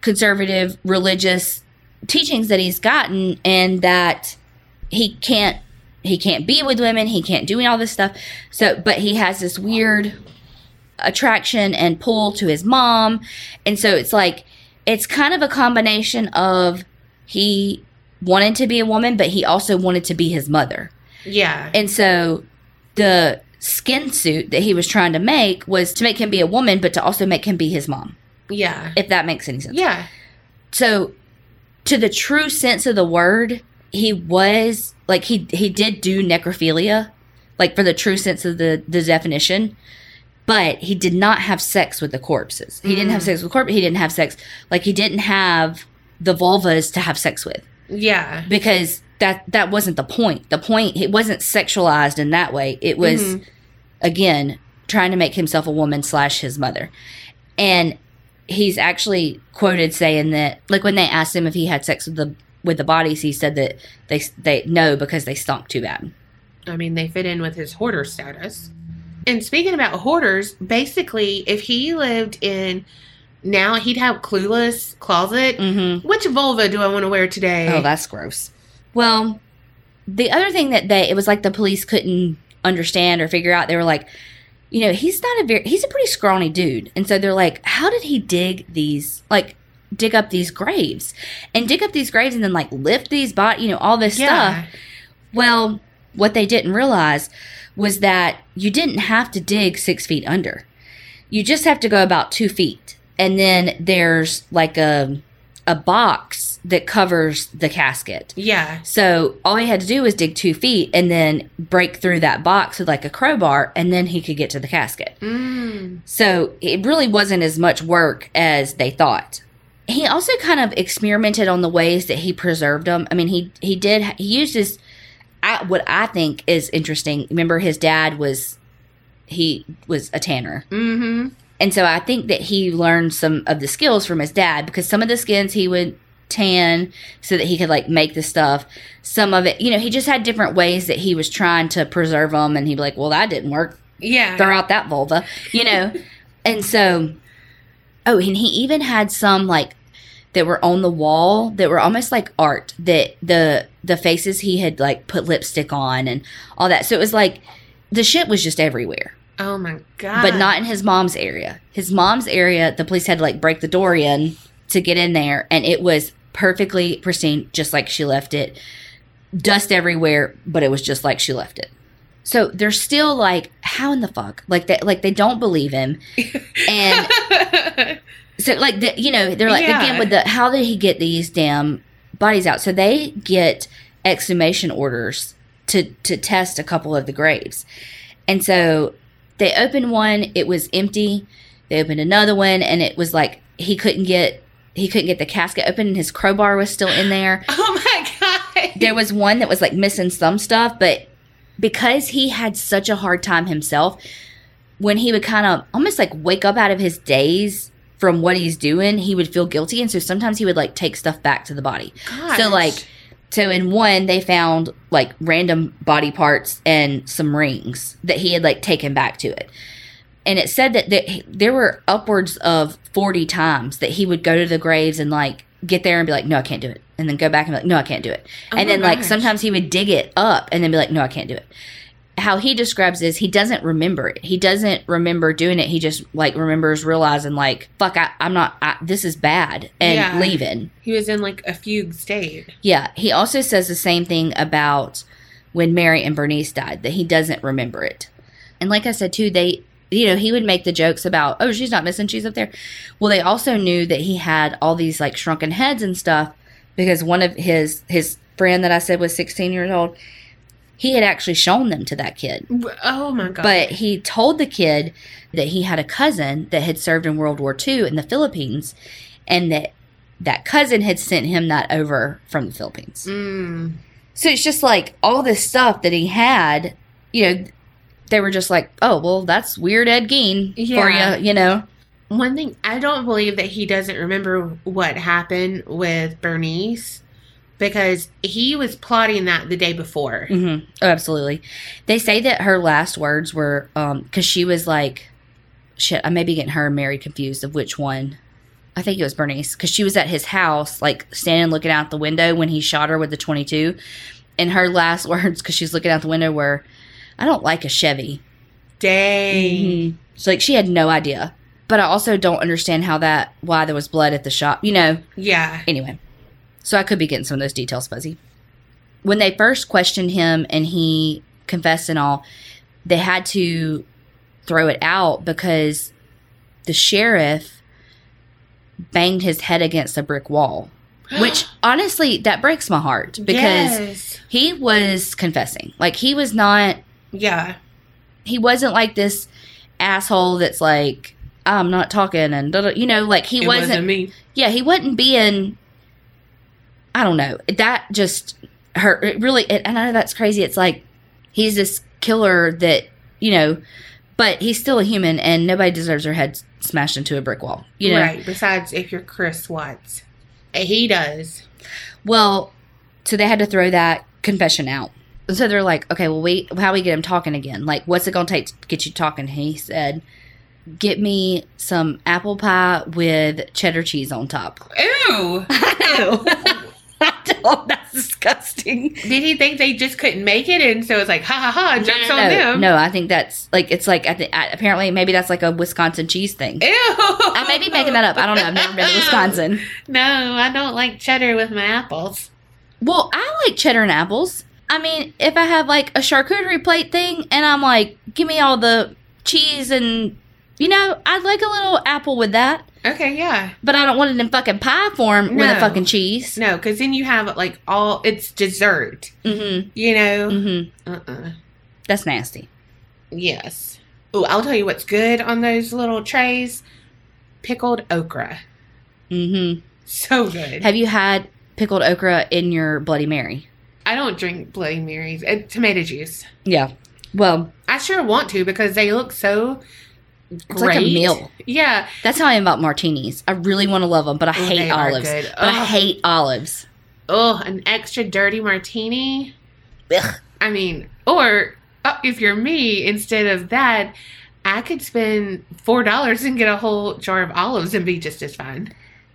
conservative religious teachings that he's gotten and that he can't he can't be with women, he can't do all this stuff. So but he has this weird attraction and pull to his mom. And so it's like it's kind of a combination of he wanted to be a woman but he also wanted to be his mother. Yeah. And so the skin suit that he was trying to make was to make him be a woman, but to also make him be his mom, Yeah. if that makes any sense. Yeah. So, to the true sense of the word, he was like he he did do necrophilia, like for the true sense of the the definition, but he did not have sex with the corpses. He didn't have Mm. sex with corpse. He didn't have sex like he didn't have the vulvas to have sex with Yeah. because that that wasn't the point. The point it wasn't sexualized in that way. It was Mhm. again trying to make himself a woman slash his mother, and he's actually quoted saying that like when they asked him if he had sex with the with the bodies, he said that they they no because they stunk too bad. I mean, they fit in with his hoarder status. And speaking about hoarders, basically, if he lived in now, he'd have clueless closet. Mm-hmm. Which vulva do I want to wear today? Oh, that's gross. Well, the other thing that they it was like the police couldn't understand or figure out. They were like, you know, he's not a very he's a pretty scrawny dude, and so they're like, how did he dig these like dig up these graves and dig up these graves and then like lift these body, you know, all this stuff. Well, what they didn't realize was that you didn't have to dig six feet under. You just have to go about two feet. And then there's like a a box that covers the casket. Yeah. So all he had to do was dig two feet and then break through that box with like a crowbar and then he could get to the casket. Mm. So it really wasn't as much work as they thought. He also kind of experimented on the ways that he preserved them. I mean, he he did he used his I, what I think is interesting. Remember, his dad was he was a tanner, Mm-hmm. And so I think that he learned some of the skills from his dad because some of the skins he would tan so that he could like make the stuff. Some of it, you know, he just had different ways that he was trying to preserve them, and he'd be like, "Well, that didn't work Yeah. throw out that vulva, you know. and so, oh, and he even had some like that were on the wall that were almost like art that the the faces he had like put lipstick on and all that. So it was like the shit was just everywhere, oh my god. but not in his mom's area. His mom's area, the police had to like break the door in to get in there, and it was perfectly pristine, just like she left it. Dust everywhere, but it was just like she left it. So they're still like, how in the fuck? Like they like they don't believe him, and so like the, you know they're like Yeah. again with the how did he get these damn bodies out? So they get exhumation orders to to test a couple of the graves, and so they opened one, it was empty. They opened another one, and it was like he couldn't get he couldn't get the casket open, and his crowbar was still in there. oh my god. There was one that was like missing some stuff, but because he had such a hard time himself, when he would kind of almost like wake up out of his daze from what he's doing, he would feel guilty. And so sometimes he would like take stuff back to the body. Gosh. So, like, so in one, they found like random body parts and some rings that he had like taken back to it. And it said that, that there were upwards of 40 times that he would go to the graves and like get there and be like, no, I can't do it. And then go back and be like, no, I can't do it. Oh and then like sometimes he would dig it up and then be like, no, I can't do it. How he describes is he doesn't remember it. He doesn't remember doing it. He just like remembers realizing like, fuck, I, I'm not, I, this is bad and Yeah. leaving. he was in like a fugue state. Yeah, he also says the same thing about when Mary and Bernice died that he doesn't remember it. And like I said too, they you know, he would make the jokes about, "Oh, she's not missing, she's up there." Well, they also knew that he had all these like shrunken heads and stuff because one of his his friend that I said was 16 years old, he had actually shown them to that kid. Oh my god. But he told the kid that he had a cousin that had served in World War II in the Philippines and that that cousin had sent him that over from the Philippines. Mm. So it's just like all this stuff that he had, you know, they were just like, oh, well, that's weird Ed Gein for Yeah. you, you know? One thing I don't believe that he doesn't remember what happened with Bernice because he was plotting that the day before. hmm Oh, absolutely. They say that her last words were, um, because she was like, shit, I may be getting her and Mary confused of which one. I think it was Bernice because she was at his house, like standing looking out the window when he shot her with the 22. And her last words, because she's looking out the window, were, I don't like a Chevy. Dang. So, like, she had no idea. But I also don't understand how that, why there was blood at the shop, you know? Yeah. Anyway, so I could be getting some of those details fuzzy. When they first questioned him and he confessed and all, they had to throw it out because the sheriff banged his head against a brick wall. Which honestly, that breaks my heart because Yes. he was confessing. Like he was not Yeah. he wasn't like this asshole that's like I'm not talking and you know like he wasn't, wasn't me. yeah he wasn't being I don't know that just hurt it really it, and I know that's crazy it's like he's this killer that you know but he's still a human and nobody deserves their head smashed into a brick wall you know Right. Besides, if you're Chris Watts, he does. Well, so they had to throw that confession out. So they're like, okay, well, we how we get him talking again? Like, what's it gonna take to get you talking? He said, get me some apple pie with cheddar cheese on top. Ew. I don't, oh, that's disgusting. Did he think they just couldn't make it, and so it's like, ha ha ha, jumps no, on no, them? no, I think that's like it's like I think I- apparently maybe that's like a Wisconsin cheese thing. Ew. I may be making that up. I don't know. I've never been to Wisconsin. No, I don't like cheddar with my apples. Well, I like cheddar and apples. I mean, if I have like a charcuterie plate thing and I'm like, give me all the cheese and, you know, I'd like a little apple with that. Okay, yeah. But I don't want it in fucking pie form with a fucking cheese. No, because then you have like all it's dessert. Mm You know. hmm. Mm hmm. Uh. uh That's nasty. Yes. Oh, I'll tell you what's good on those little trays: pickled okra. Mm hmm. So good. Have you had pickled okra in your Bloody Mary? I don't drink Bloody Marys and tomato juice. Yeah. Well, I sure want to because they look so it's great. like a meal. Yeah. That's how I am about martinis. I really want to love them, but I Oh, hate olives. But I hate olives. Oh, an extra dirty martini. Ugh. I mean, or uh, if you're me, instead of that, I could spend four dollars and get a whole jar of olives and be just as fine.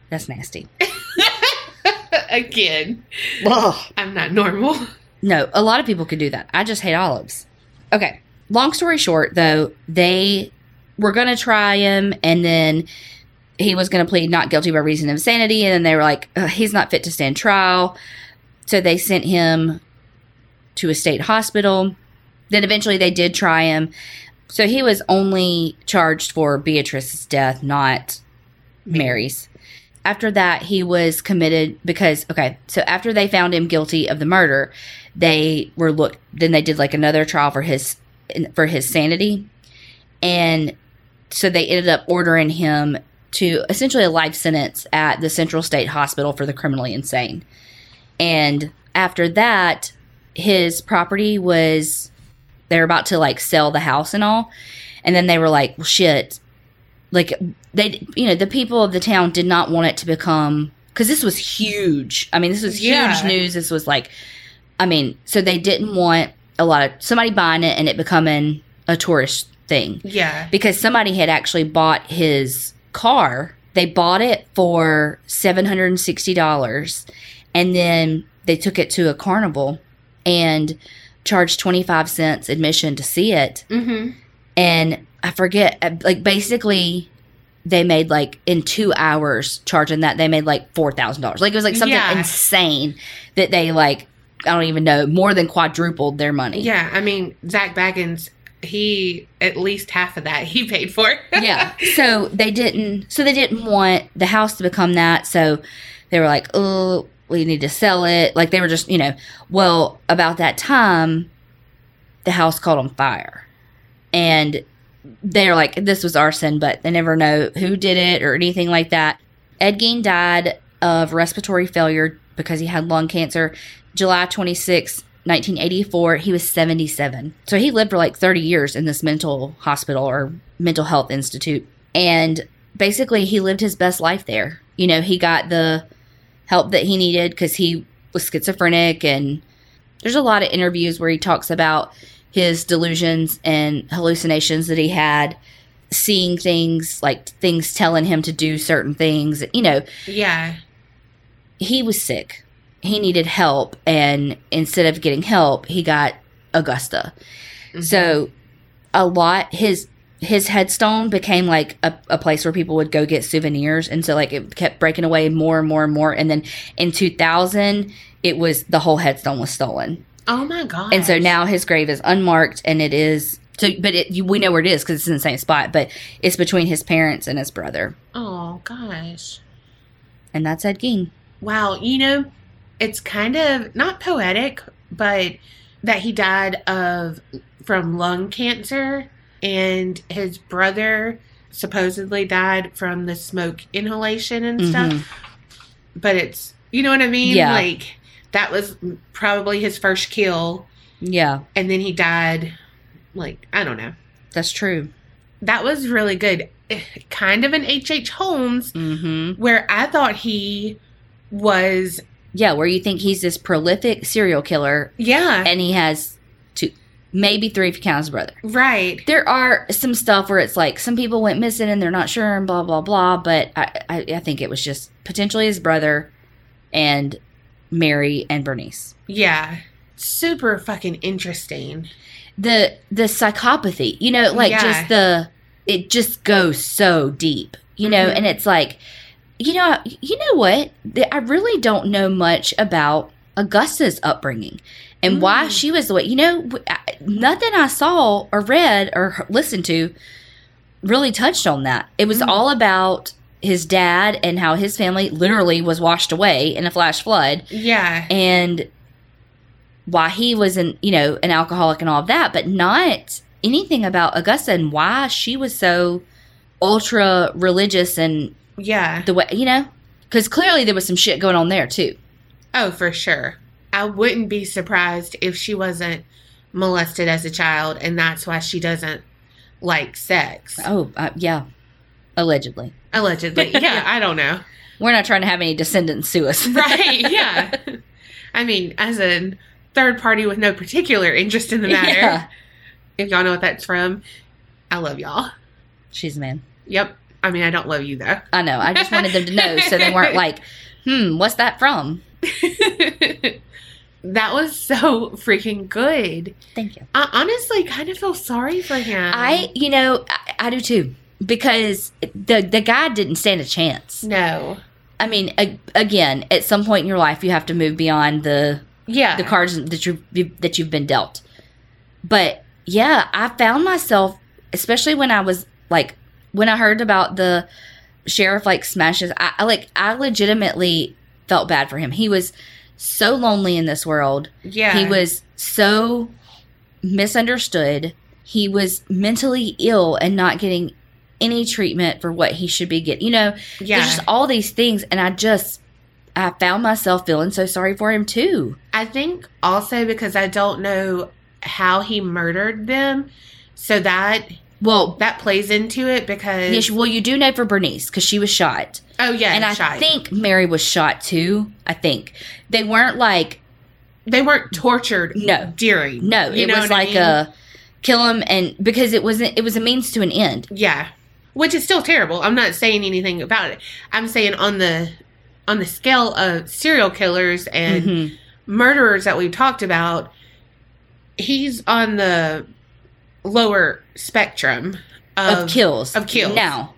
That's nasty. Again, Ugh. I'm not normal. No, a lot of people could do that. I just hate olives. Okay. Long story short, though, they were going to try him and then he was going to plead not guilty by reason of insanity. And then they were like, he's not fit to stand trial. So they sent him to a state hospital. Then eventually they did try him. So he was only charged for Beatrice's death, not Mary's. After that, he was committed because okay, so after they found him guilty of the murder, they were looked. Then they did like another trial for his for his sanity, and so they ended up ordering him to essentially a life sentence at the Central State Hospital for the criminally insane. And after that, his property was they're about to like sell the house and all, and then they were like, well, shit, like they you know the people of the town did not want it to become because this was huge i mean this was huge Yeah. news this was like i mean so they didn't want a lot of somebody buying it and it becoming a tourist thing Yeah. because somebody had actually bought his car they bought it for $760 and then they took it to a carnival and charged 25 cents admission to see it Mm-hmm. and I forget, like basically, they made like in two hours charging that they made like four thousand dollars. Like it was like something Yeah. insane that they like I don't even know more than quadrupled their money. Yeah. I mean, Zak Bagans, he at least half of that he paid for. yeah. So they didn't. So they didn't want the house to become that. So they were like, oh, we need to sell it. Like they were just, you know. Well, about that time, the house caught on fire, and they're like, this was arson, but they never know who did it or anything like that. Ed Gein died of respiratory failure because he had lung cancer, July 26, 1984. He was 77. So he lived for like 30 years in this mental hospital or mental health institute. And basically, he lived his best life there. You know, he got the help that he needed because he was schizophrenic. And there's a lot of interviews where he talks about his delusions and hallucinations that he had, seeing things like things telling him to do certain things. You know, yeah. he was sick. He needed help, and instead of getting help, he got Augusta. Mhm. So a lot his his headstone became like a, a place where people would go get souvenirs and so like it kept breaking away more and more and more and then in 2000 it was the whole headstone was stolen Oh my god. and so now his grave is unmarked and it is so but it, you, we know where it is because it's in the same spot but it's between his parents and his brother Oh gosh. and that's ed gein Wow, you know, it's kind of not poetic, but that he died of from lung cancer and his brother supposedly died from the smoke inhalation and Mhm. stuff. But it's, you know what I mean? Yeah. Like, that was probably his first kill, Yeah, and then he died. Like, I don't know. that's true. That was really good. Kind of an H.H. H. Holmes, hmm where I thought he was, Yeah, where you think he's this prolific serial killer yeah, and he has two, maybe three if you count his brother. right. There are some stuff where it's like some people went missing and they're not sure and blah blah blah. But I, I, I think it was just potentially his brother and Mary and Bernice. Yeah. Super fucking interesting. The the psychopathy, you know, like Yeah. just the it just goes so deep, you know, Mhm. and it's like, you know, you know what? I really don't know much about Augusta's upbringing and why Mm. she was the way. You know, nothing I saw or read or listened to really touched on that. It was Mm. all about his dad and how his family literally was washed away in a flash flood Yeah. and why he was an you know an alcoholic and all of that but not anything about augusta and why she was so ultra religious and Yeah. the way you know because clearly there was some shit going on there too Oh, for sure. I wouldn't be surprised if she wasn't molested as a child and that's why she doesn't like sex. oh uh, yeah allegedly Allegedly. Yeah, I don't know. we're not trying to have any descendants sue us Right. Yeah. I mean, as a third party with no particular interest in the matter, Yeah. if y'all know what that's from, I love y'all. she's a man Yep. I mean, I don't love you though. i know i just wanted them to know so they weren't like hmm what's that from that was so freaking good. thank you I honestly kind of feel sorry for him. i you know I, I do too because the the guy didn't stand a chance no. I mean, a, again, at some point in your life, you have to move beyond the Yeah. the cards that you that you've been dealt. But yeah, I found myself, especially when I was like when I heard about the sheriff like smashes. I, I like I legitimately felt bad for him. He was so lonely in this world. Yeah. He was so misunderstood. He was mentally ill and not getting any treatment for what he should be getting. You know, Yeah. there's just all these things, and I just I found myself feeling so sorry for him too. I think also because I don't know how he murdered them, so that Well, that plays into it because yes, well, you do know for Bernice because she was shot, oh yeah, and I shot. think Mary was shot too. I think they weren't like they weren't tortured. No. during. no, You it was what I like mean? a kill him, and because it wasn't, it was a means to an end. yeah, which is still terrible. I'm not saying anything about it. I'm saying on the on the scale of serial killers and Mhm. murderers that we've talked about, he's on the lower spectrum of, of kills, of kills. Now,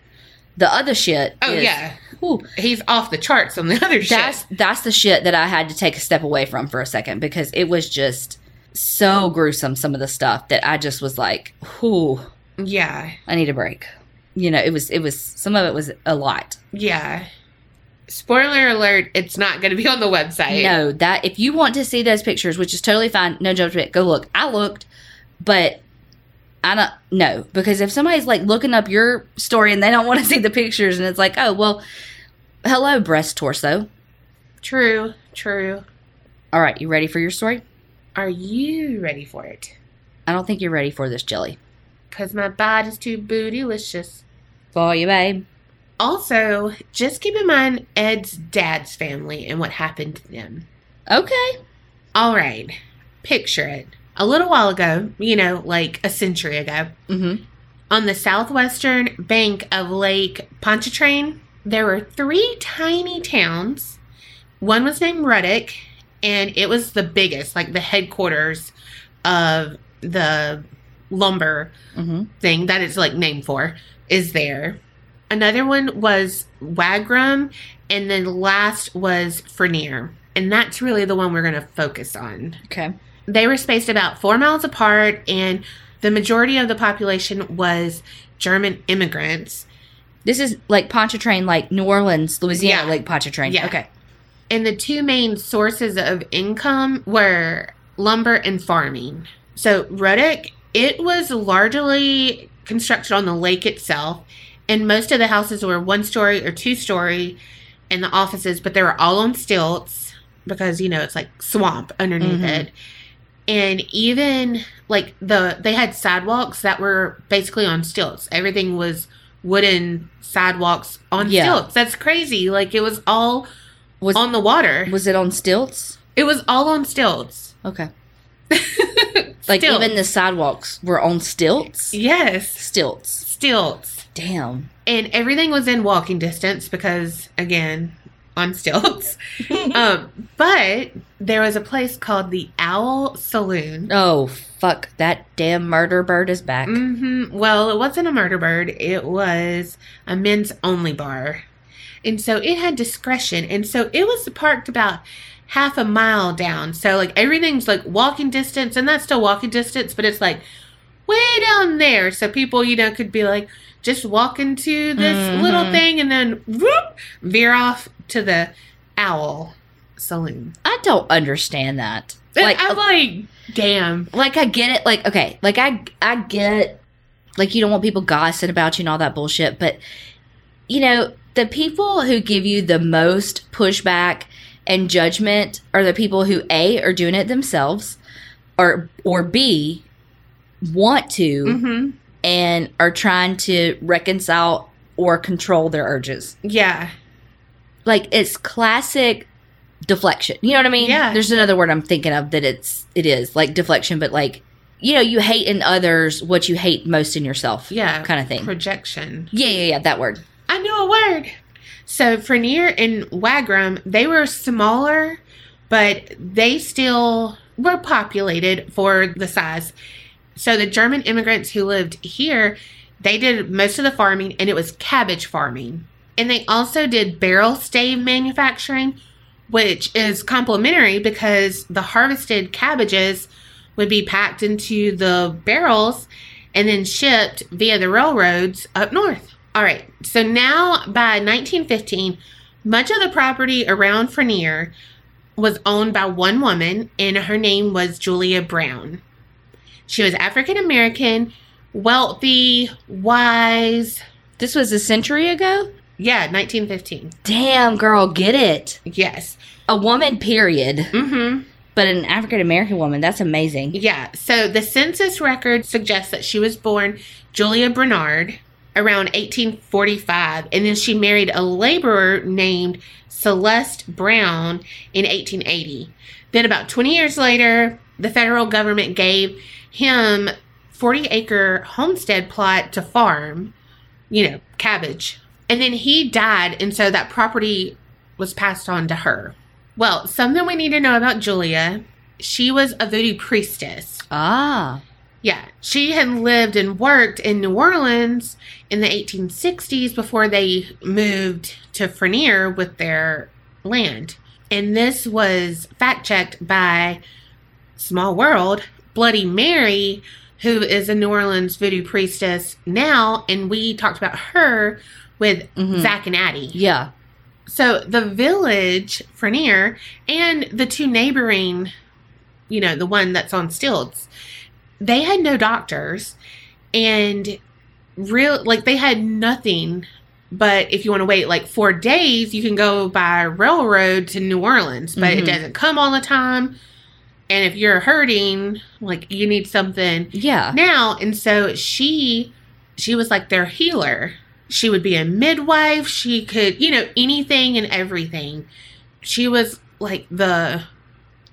the other shit. Oh is- yeah, whew, he's off the charts on the other that's shit. that's the shit that I had to take a step away from for a second because it was just so gruesome. Some of the stuff that I just was like, whew. Yeah, I need a break. You know, it was it was some of it was a lot. yeah. Spoiler alert: It's not going to be on the website. No, that if you want to see those pictures, which is totally fine, no judgment, go look. I looked, but I don't know because if somebody's like looking up your story and they don't want to see the pictures, and it's like, oh well, hello breast torso. True, true. All right, you ready for your story? Are you ready for it? I don't think you're ready for this, Jelly. Cause my body's too bootylicious. For you, babe. Also, just keep in mind Ed's dad's family and what happened to them. Okay. All right, picture it. A little while ago, you know, like a century ago, Mm-hmm. on the southwestern bank of Lake Pontchartrain, there were three tiny towns. One was named Ruddock, and it was the biggest, like the headquarters of the lumber Mm-hmm. thing that it's like named for is there. Another one was Wagram, and then last was Frenier. And that's really the one we're going to focus on. Okay. They were spaced about four miles apart, and the majority of the population was German immigrants. This is like Pontchartrain, like New Orleans, Louisiana, Yeah. like Pontchartrain. Yeah. Okay. And the two main sources of income were lumber and farming. So Ruddock, it was largely constructed on the lake itself. And most of the houses were one story or two story in the offices, but they were all on stilts because, you know, it's like swamp underneath Mhm. it. And even like the, they had sidewalks that were basically on stilts. Everything was wooden sidewalks on Yeah. stilts. That's crazy. Like it was all Was on the water. was it on stilts? It was all on stilts. Okay. Like Stilts. even the sidewalks were on stilts. Yes, Stilts. stilts. Damn. And everything was in walking distance because, again, on stilts. um, but there was a place called the Owl Saloon. Oh fuck! That damn murder bird is back. hmm Well, it wasn't a murder bird, it was a men's only bar. And so it had discretion. And so it was parked about half a mile down. So, like, everything's like walking distance, and that's still walking distance, but it's like way down there. So people, you know, could be like just walk into this Mhm. little thing and then whoop, veer off to the Owl Saloon. I don't understand that. Like, I'm like, damn. like I get it. Like, okay, like I, I get, like you don't want people gossiping about you and all that bullshit. But you know, the people who give you the most pushback and judgment are the people who a are doing it themselves, or or b want to hmm and are trying to reconcile or control their urges. Yeah. Like it's classic deflection. You know what I mean? Yeah. There's another word I'm thinking of that it's it is like deflection, but like you know, you hate in others what you hate most in yourself. Yeah. Kind of thing. Projection. Yeah, yeah, yeah, that word. I know a word. So Frenier and Wagram, they were smaller, but they still were populated for the size. So the German immigrants who lived here, they did most of the farming and it was cabbage farming. And they also did barrel stave manufacturing, which is complementary because the harvested cabbages would be packed into the barrels and then shipped via the railroads up north. All right, so now by 1915, much of the property around Frenier was owned by one woman, and her name was Julia Brown. She was African American, wealthy, wise. This was a century ago? Yeah, 1915. Damn, girl, get it. Yes. A woman, period. Mm-hmm. But an African American woman, that's amazing. Yeah. So the census record suggests that she was born Julia Bernard around 1845, and then she married a laborer named Celeste Brown in 1880. Then, about 20 years later, the federal government gave him 40 acre homestead plot to farm, you know, cabbage. And then he died, and so that property was passed on to her. Well, something we need to know about Julia she was a voodoo priestess. Ah. Yeah, she had lived and worked in New Orleans in the 1860s before they moved to Frenier with their land. And this was fact checked by Small World, Bloody Mary, who is a New Orleans voodoo priestess now. And we talked about her with Mhm. Zach and Addie. Yeah. So the village, Frenier, and the two neighboring, you know, the one that's on stilts, they had no doctors and real like they had nothing but if you want to wait like four days you can go by railroad to new orleans but it Mhm. doesn't come all the time and if you're hurting like you need something. Yeah. now and so she she was like their healer. She would be a midwife. She could you know anything and everything. She was like the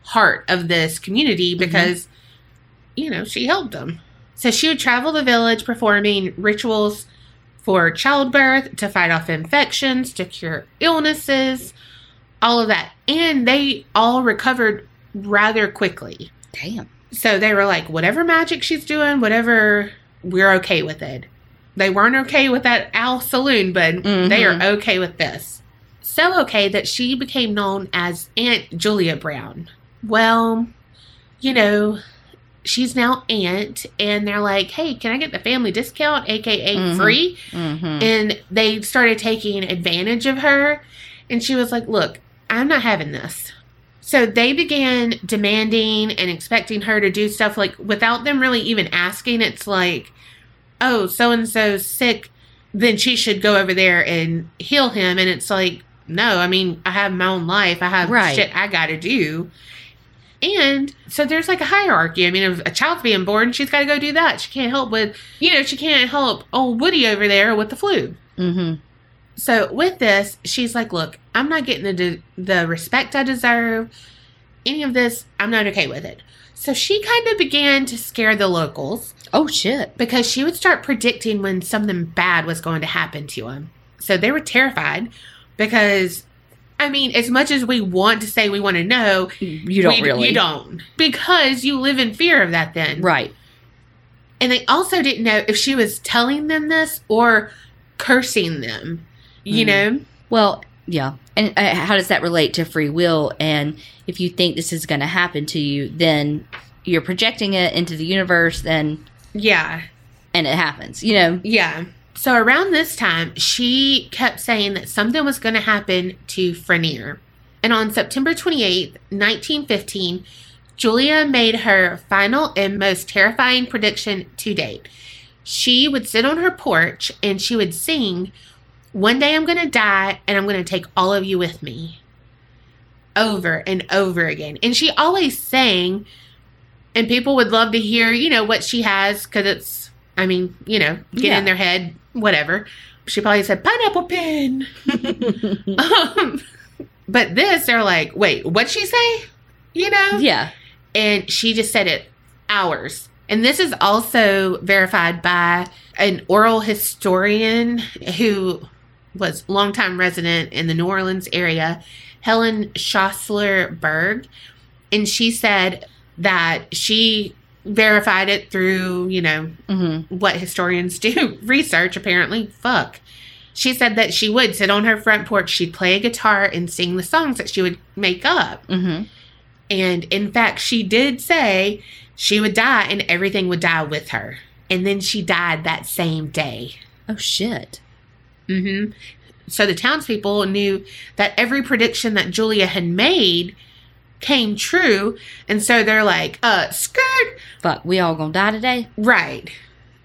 heart of this community mm-hmm. because you know she helped them. So she would travel the village performing rituals for childbirth to fight off infections to cure illnesses all of that. And they all recovered rather quickly Damn. so they were like, whatever magic she's doing, whatever, we're okay with it. They weren't okay with that owl saloon, but they are okay with this. So okay that she became known as Aunt Julia Brown. Well, you know, she's now Aunt, and they're like, hey, can I get the family discount, aka Mhm. free? Mm-hmm. And they started taking advantage of her. And she was like, Look, I'm not having this. So they began demanding and expecting her to do stuff like without them really even asking. It's like, oh, so and so's sick, then she should go over there and heal him. And it's like, no, I mean, I have my own life. I have Right. shit I got to do. And so there's like a hierarchy. I mean, if a child's being born, she's got to go do that. She can't help with, you know, she can't help old Woody over there with the flu. Mm-hmm. So with this, she's like, "Look, I'm not getting the de- the respect I deserve. Any of this, I'm not okay with it." So she kind of began to scare the locals Oh shit. because she would start predicting when something bad was going to happen to them. So they were terrified because I mean, as much as we want to say we want to know, You don't we- really. You don't. Because you live in fear of that then. Right. And they also didn't know if she was telling them this or cursing them. You Mm. know? Well, yeah. And uh, how does that relate to free will? And if you think this is going to happen to you, then you're projecting it into the universe, then Yeah. and it happens. You know. Yeah. So around this time, she kept saying that something was going to happen to Frenier. And on September 28th, 1915, Julia made her final and most terrifying prediction to date. She would sit on her porch and she would sing, One day I'm going to die and I'm going to take all of you with me. Over and over again. And she always sang, and people would love to hear, you know, what she has because it's, I mean, you know, get Yeah. in their head, whatever. She probably said pineapple pin. um, but this, they're like, wait, what'd she say? You know? yeah. And she just said it hours. And this is also verified by an oral historian who was longtime resident in the New Orleans area, Helen Schossler Berg. And she said that she verified it through, you know, hmm what historians do research apparently. Fuck. She said that she would sit on her front porch she'd play a guitar and sing the songs that she would make up. Hmm and in fact she did say she would die and everything would die with her. And then she died that same day. Oh shit. Hmm so the townspeople knew that every prediction that julia had made came true and so they're like uh skirt Fuck. We all gonna die today? Right.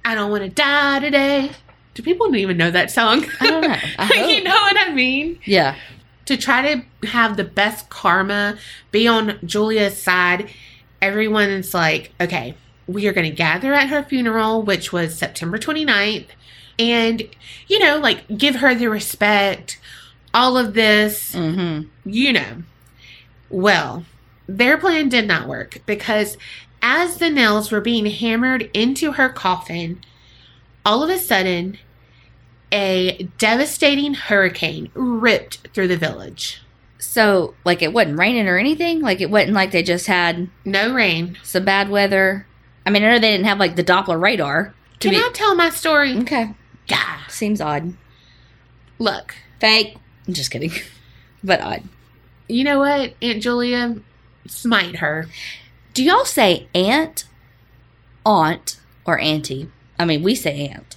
I don't want to die today. Do people even know that song? I don't know. I you know what I mean? Yeah. To try to have the best karma, be on Julia's side, everyone's like, okay, we are going to gather at her funeral, which was September 29th, and, you know, like give her the respect, all of this hmm you know. Well, their plan did not work because as the nails were being hammered into her coffin, all of a sudden, a devastating hurricane ripped through the village. So, like, it wasn't raining or anything. Like, it wasn't like they just had No rain. some bad weather. I mean, I know they didn't have like the Doppler radar. To Can be I tell my story? okay, Yeah. seems odd. Look, Fake. I'm just kidding, but odd. you know what, Aunt Julia? Smite her. Do y'all say aunt, aunt, or auntie? I mean, we say aunt.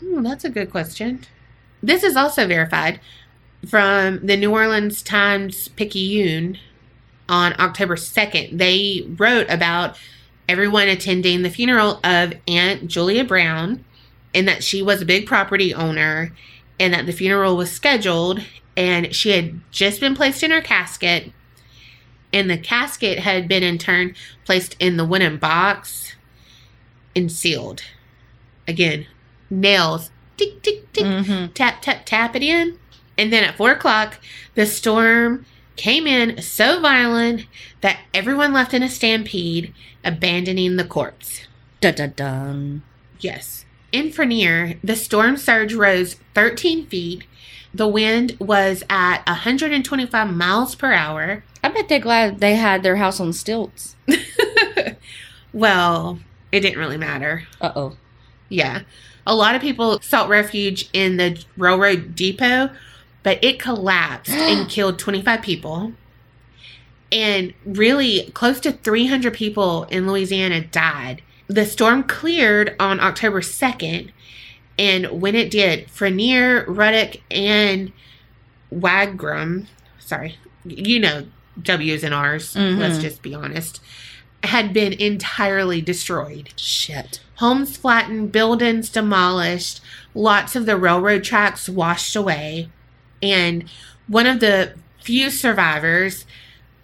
Hmm, that's a good question. This is also verified from the New Orleans Times Picayune on October 2nd. They wrote about everyone attending the funeral of Aunt Julia Brown and that she was a big property owner and that the funeral was scheduled and she had just been placed in her casket and the casket had been in turn placed in the wooden box and sealed. Again, nails, tick, tick, tick, Mm-hmm. tap, tap, tap it in. And then at four o'clock, the storm came in so violent that everyone left in a stampede, abandoning the corpse. Dun dun dun. Yes. In Frenier, the storm surge rose 13 feet. The wind was at 125 miles per hour. I bet they're glad they had their house on stilts. well, it didn't really matter. Uh oh. Yeah. A lot of people sought refuge in the railroad depot, but it collapsed and killed 25 people. And really, close to 300 people in Louisiana died. The storm cleared on October 2nd, and when it did, Frenier, Ruddock, and Wagram, sorry, you know W's and R's, Mhm. let's just be honest, had been entirely destroyed. Shit. Homes flattened, buildings demolished, lots of the railroad tracks washed away. And one of the few survivors,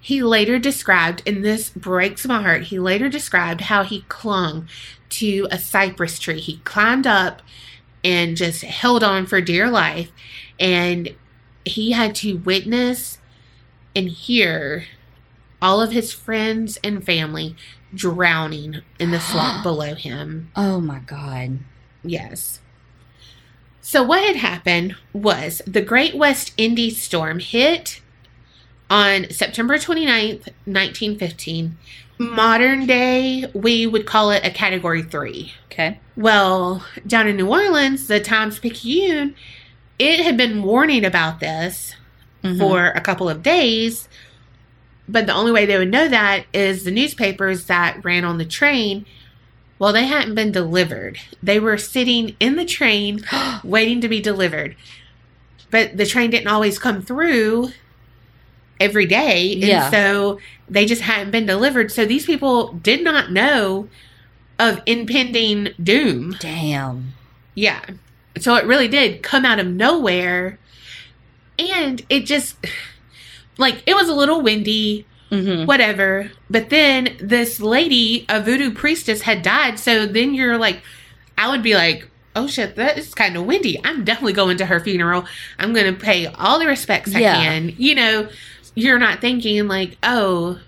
he later described, and this breaks my heart, he later described how he clung to a cypress tree. He climbed up and just held on for dear life. And he had to witness and hear all of his friends and family drowning in the swamp below him. Oh my god. Yes. So, what had happened was the Great West Indies storm hit on September 29th, 1915. Modern day, we would call it a category three. Okay. Well, down in New Orleans, the Times Picayune, it had been warning about this Mhm. for a couple of days. But the only way they would know that is the newspapers that ran on the train. Well, they hadn't been delivered. They were sitting in the train waiting to be delivered. But the train didn't always come through every day. And Yeah. so they just hadn't been delivered. So these people did not know of impending doom. Damn. Yeah. So it really did come out of nowhere. And it just, like, it was a little windy, Mm-hmm. whatever. But then this lady, a voodoo priestess, had died. So then you're like, I would be like, oh shit, that is kind of windy. I'm definitely going to her funeral. I'm going to pay all the respects I Yeah. can. You know, you're not thinking, like, oh,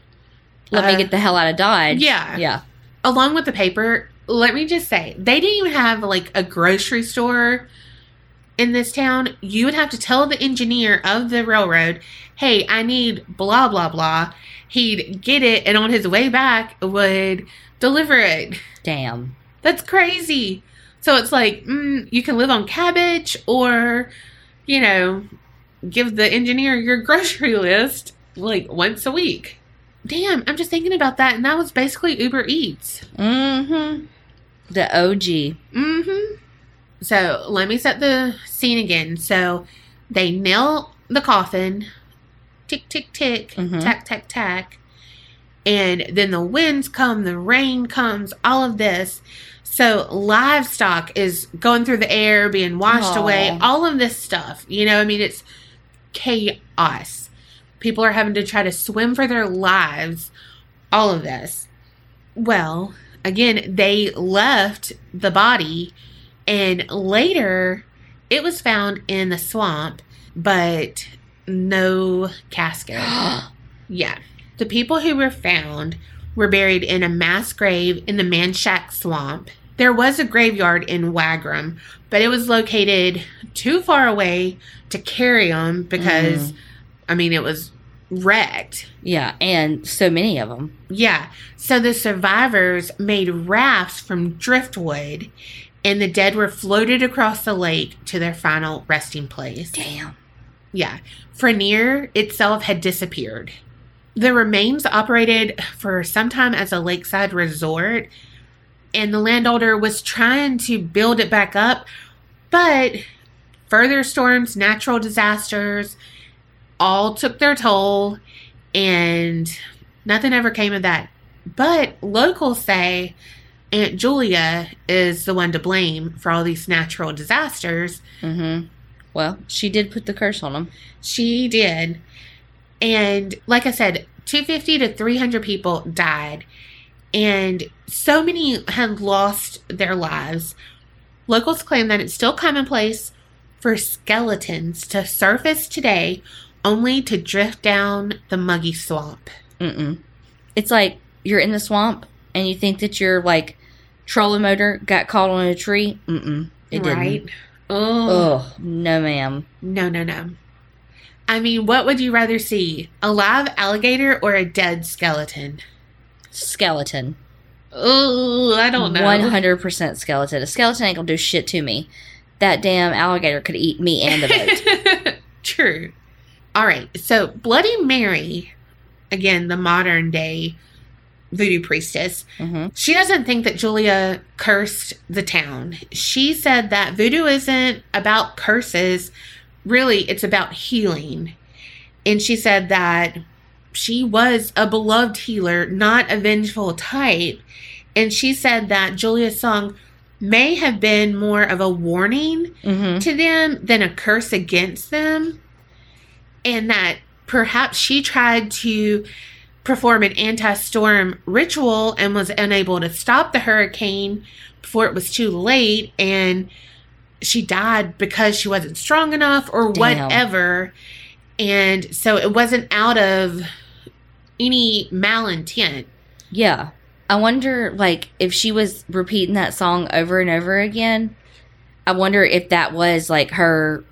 Let uh, me get the hell out of Dodge. yeah. Yeah. along with the paper, let me just say, they didn't even have like a grocery store in this town. You would have to tell the engineer of the railroad, hey, I need blah, blah, blah. He'd get it and on his way back would deliver it. Damn. That's crazy. So it's like, mm, you can live on cabbage or, you know, give the engineer your grocery list like once a week. Damn, I'm just thinking about that. And that was basically Uber Eats. Mm-hmm. The OG. Mm-hmm. So let me set the scene again. So they nail the coffin, tick, tick, tick, Mhm. tack, tack, tack. And then the winds come, the rain comes, all of this. So livestock is going through the air, being washed Aw. away, all of this stuff. You know, I mean, it's chaos. People are having to try to swim for their lives, all of this. Well, again, they left the body, and later it was found in the swamp, but no casket. yeah. The people who were found were buried in a mass grave in the Manchac swamp. There was a graveyard in Wagram, but it was located too far away to carry them because, mm-hmm. I mean, it was wrecked. yeah. And so many of them. Yeah. So the survivors made rafts from driftwood, and the dead were floated across the lake to their final resting place. Damn. Yeah. Frenier itself had disappeared. The remains operated for some time as a lakeside resort, and the landowner was trying to build it back up, but further storms, natural disasters, all took their toll, and nothing ever came of that. But locals say Aunt Julia is the one to blame for all these natural disasters. Mm-hmm. Well, she did put the curse on them. She did. And like I said, 250 to 300 people died. And so many had lost their lives. Locals claim that it's still commonplace for skeletons to surface today only to drift down the muggy swamp. Mm-mm. It's like you're in the swamp and you think that your like trolling motor got caught on a tree. Mm-mm. It right? didn't. Oh, Oh no, ma'am. no, no, no. I mean, what would you rather see? A live alligator or a dead skeleton? Skeleton. Oh, I don't know. One hundred percent skeleton. A skeleton ain't gonna do shit to me. That damn alligator could eat me and the boat. True. All right. So Bloody Mary, again, the modern day voodoo priestess, hmm she doesn't think that Julia cursed the town. She said that voodoo isn't about curses. Really, it's about healing. And she said that she was a beloved healer, not a vengeful type. And she said that Julia's song may have been more of a warning Mm-hmm. to them than a curse against them. And that perhaps she tried to perform an anti storm ritual and was unable to stop the hurricane before it was too late. And she died because she wasn't strong enough or Damn. whatever. And so it wasn't out of any malintent. Yeah. I wonder, like, if she was repeating that song over and over again, I wonder if that was, like, her,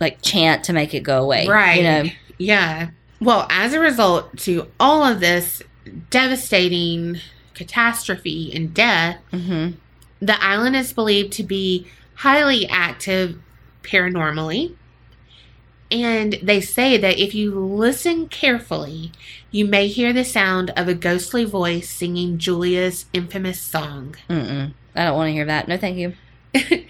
like, chant to make it go away. Right. You know? Yeah. Well, as a result to all of this devastating catastrophe and death, Mm-hmm. the island is believed to be highly active paranormally. And they say that if you listen carefully, you may hear the sound of a ghostly voice singing Julia's infamous song. Mm-mm. I don't want to hear that. No, thank you.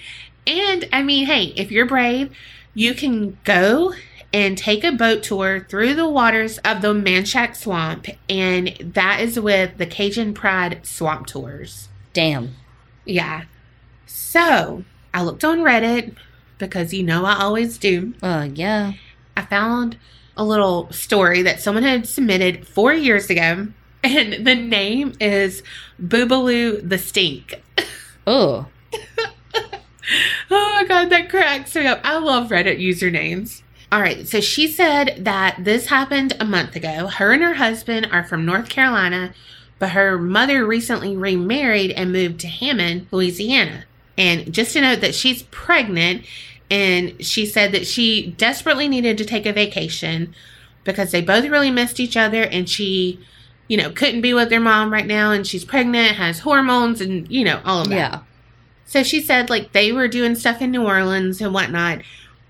And I mean, hey, if you're brave, you can go and take a boat tour through the waters of the Manchac Swamp, and that is with the Cajun Pride Swamp Tours. Damn. Yeah. So I looked on Reddit because you know I always do. Uh, yeah. I found a little story that someone had submitted four years ago, and the name is Boobaloo the Stink. Oh. Oh my god, that cracks me up. I love Reddit usernames. All right, so she said that this happened a month ago. Her and her husband are from North Carolina, but her mother recently remarried and moved to Hammond, Louisiana. And just to note that she's pregnant, and she said that she desperately needed to take a vacation because they both really missed each other, and she, you know, couldn't be with their mom right now, and she's pregnant, has hormones, and, you know, all of that. Yeah. So she said like they were doing stuff in New Orleans and whatnot,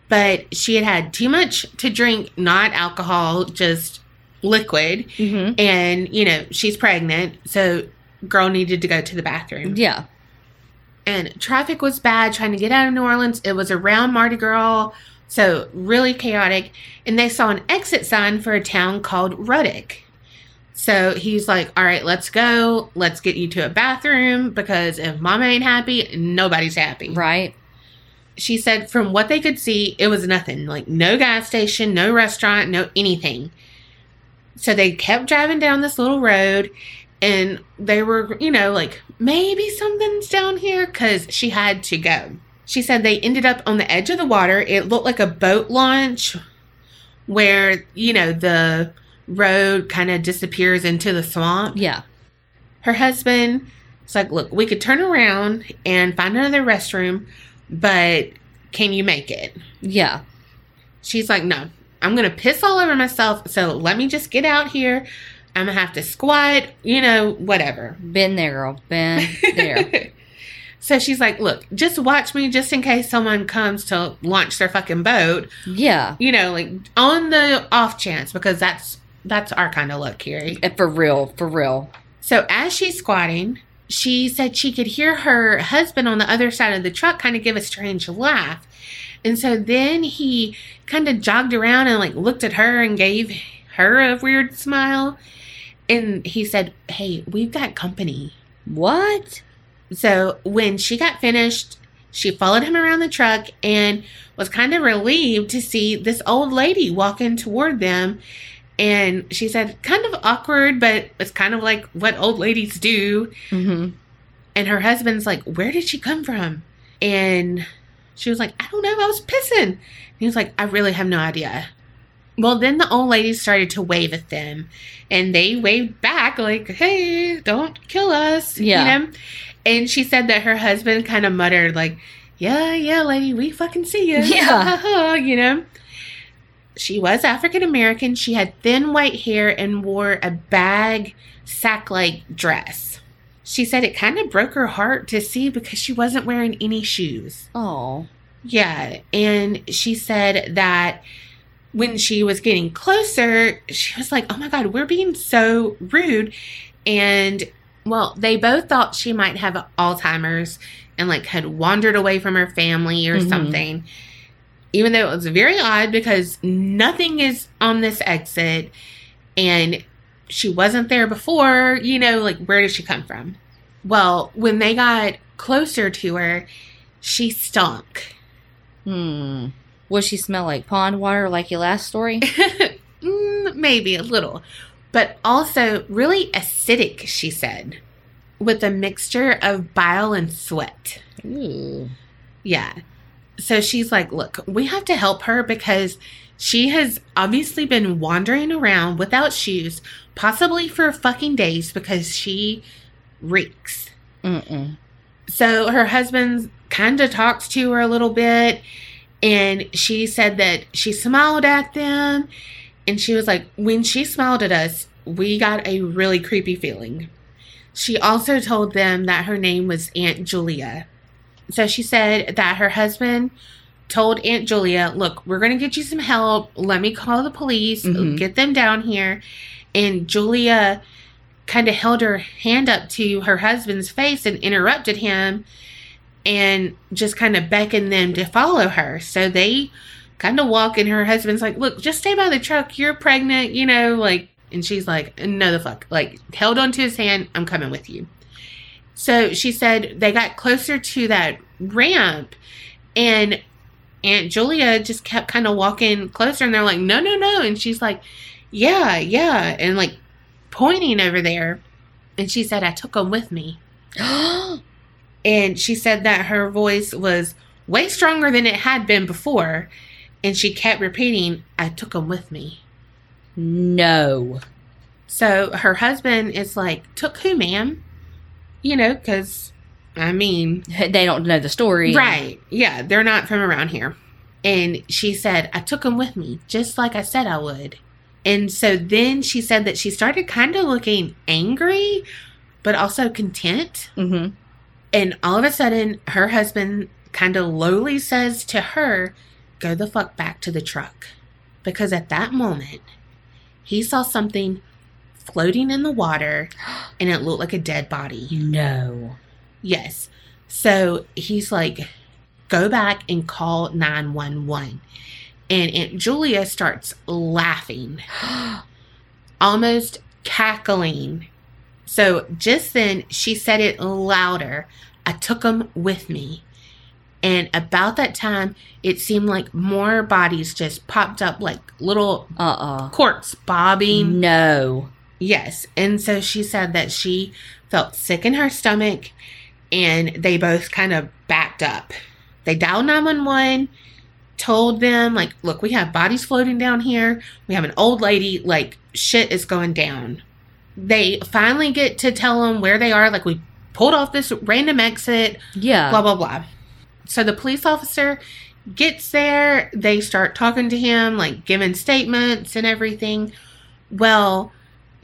but she had had too much to drink, not alcohol, just liquid. Mm-hmm. And, you know, she's pregnant. So girl needed to go to the bathroom. Yeah. And traffic was bad trying to get out of New Orleans. It was around Mardi Gras. So really chaotic. And they saw an exit sign for a town called Ruddick. So he's like, all right, let's go. Let's get you to a bathroom because if mama ain't happy, nobody's happy. Right. She said from what they could see, it was nothing like no gas station, no restaurant, no anything. So they kept driving down this little road and they were, you know, like maybe something's down here because she had to go. She said they ended up on the edge of the water. It looked like a boat launch where, you know, the road kind of disappears into the swamp Yeah. her husband was like, Look, we could turn around and find another restroom, but can you make it? Yeah. She's like, No, I'm going to piss all over myself. So let me just get out here. I'm to have to squat, you know, whatever. Been there, girl. Been there. so she's like, Look, just watch me just in case someone comes to launch their fucking boat, yeah. you know, like on the off chance, because that's. That's our kind of luck, Carrie. Uh, For real. For real. So as she's squatting, she said she could hear her husband on the other side of the truck kind of give a strange laugh. And so then he kind of jogged around and like looked at her and gave her a weird smile. And he said, Hey, we've got company. What? So when she got finished, she followed him around the truck and was kind of relieved to see this old lady walking toward them. And she said, kind of awkward, but it's kind of like what old ladies do. Mm-hmm. And her husband's like, Where did she come from? And she was like, I don't know. I was pissing. And he was like, I really have no idea. Well, then the old lady started to wave at them. And they waved back, like, Hey, don't kill us. Yeah. You know? And she said that her husband kind of muttered, like, Yeah, yeah, lady, we fucking see you. Yeah. you know? She was African American. She had thin white hair and wore a bag sack like dress. She said it kind of broke her heart to see because she wasn't wearing any shoes. Oh. Yeah. And she said that when she was getting closer, she was like, oh my God, we're being so rude. And well, they both thought she might have Alzheimer's and like had wandered away from her family or Mhm. something. Even though it was very odd because nothing is on this exit. and she wasn't there before, you know, like where did she come from? Well, when they got closer to her, she stunk. Hmm. Would she smell like pond water like your last story? Mm, Maybe a little, but also really acidic, she said, with a mixture of bile and sweat. Ooh. Yeah. So she's like, look, we have to help her because she has obviously been wandering around without shoes, possibly for fucking days because she reeks. Mm-mm. So her husband kind of talks to her a little bit, and she said that she smiled at them, and she was like, when she smiled at us, we got a really creepy feeling. She also told them that her name was Aunt Julia. So she said that her husband told Aunt Julia, Look, we're going to get you some help. Let me call the police, Mhm. get them down here. And Julia kind of held her hand up to her husband's face and interrupted him and just kind of beckoned them to follow her. So they kind of walk, and her husband's like, Look, just stay by the truck. You're pregnant, you know, like, and she's like, No, the fuck. Like, held onto his hand. I'm coming with you. So she said they got closer to that ramp, and Aunt Julia just kept kind of walking closer, and they're like, No, no, no. And she's like, Yeah, yeah. And like pointing over there. And she said, I took them with me. And she said that her voice was way stronger than it had been before. And she kept repeating, I took them with me. no. So her husband is like, Took who, ma'am? You know, because, I mean, They don't know the story. right. Yeah, they're not from around here. And she said, I took them with me, just like I said I would. And so then she said that she started kind of looking angry, but also content. Mm-hmm. And all of a sudden, her husband kind of lowly says to her, Go the fuck back to the truck. Because at that moment, he saw something floating in the water and it looked like a dead body. No. Yes. So he's like, Go back and call 911. And Aunt Julia starts laughing, almost cackling. So just then, she said it louder. I took them with me. And about that time, it seemed like more bodies just popped up like little Uh-uh. corks bobbing. No. Yes. And so she said that she felt sick in her stomach and they both kind of backed up. They dialed 911, told them, like, look, we have bodies floating down here. We have an old lady, like, shit is going down. They finally get to tell them where they are. Like, we pulled off this random exit, Yeah. blah, blah, blah. So the police officer gets there. They start talking to him, like, giving statements and everything. Well,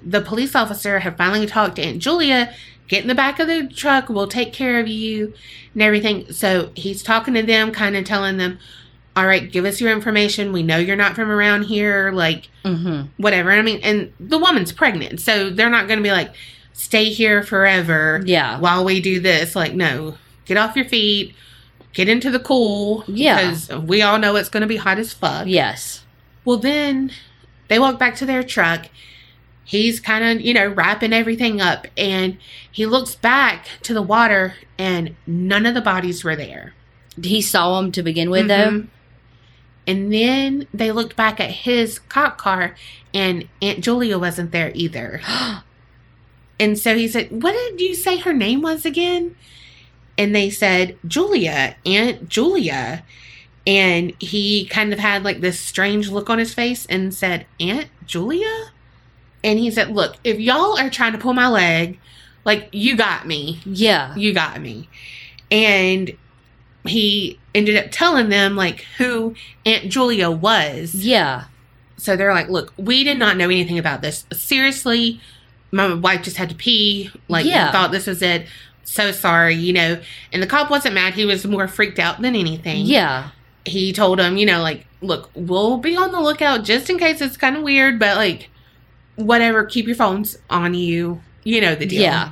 the police officer had finally talked to Aunt Julia. Get in the back of the truck. We'll take care of you and everything. So he's talking to them, kind of telling them, all right, give us your information. We know you're not from around here. Like, mm-hmm. whatever. I mean, and the woman's pregnant. So they're not going to be like, stay here forever Yeah. while we do this. Like, no, get off your feet. Get into the cool. Yeah. Because we all know it's going to be hot as fuck. Yes. Well, then they walk back to their truck. He's kind of, you know, wrapping everything up. And he looks back to the water, and none of the bodies were there. He saw them to begin with, Mhm. And then they looked back at his cop car, and Aunt Julia wasn't there either. And so he said, What did you say her name was again? And they said, Julia, Aunt Julia. And he kind of had like this strange look on his face and said, Aunt Julia? And he said, Look, if y'all are trying to pull my leg, like, you got me. yeah. You got me. And he ended up telling them, like, who Aunt Julia was. Yeah. So they're like, look, we did not know anything about this. Seriously, my wife just had to pee. Like, Yeah. thought this was it. So sorry, you know. And the cop wasn't mad. He was more freaked out than anything. Yeah. He told him, you know, like, look, we'll be on the lookout just in case it's kind of weird, but like, whatever, keep your phones on you. You know the deal. Yeah.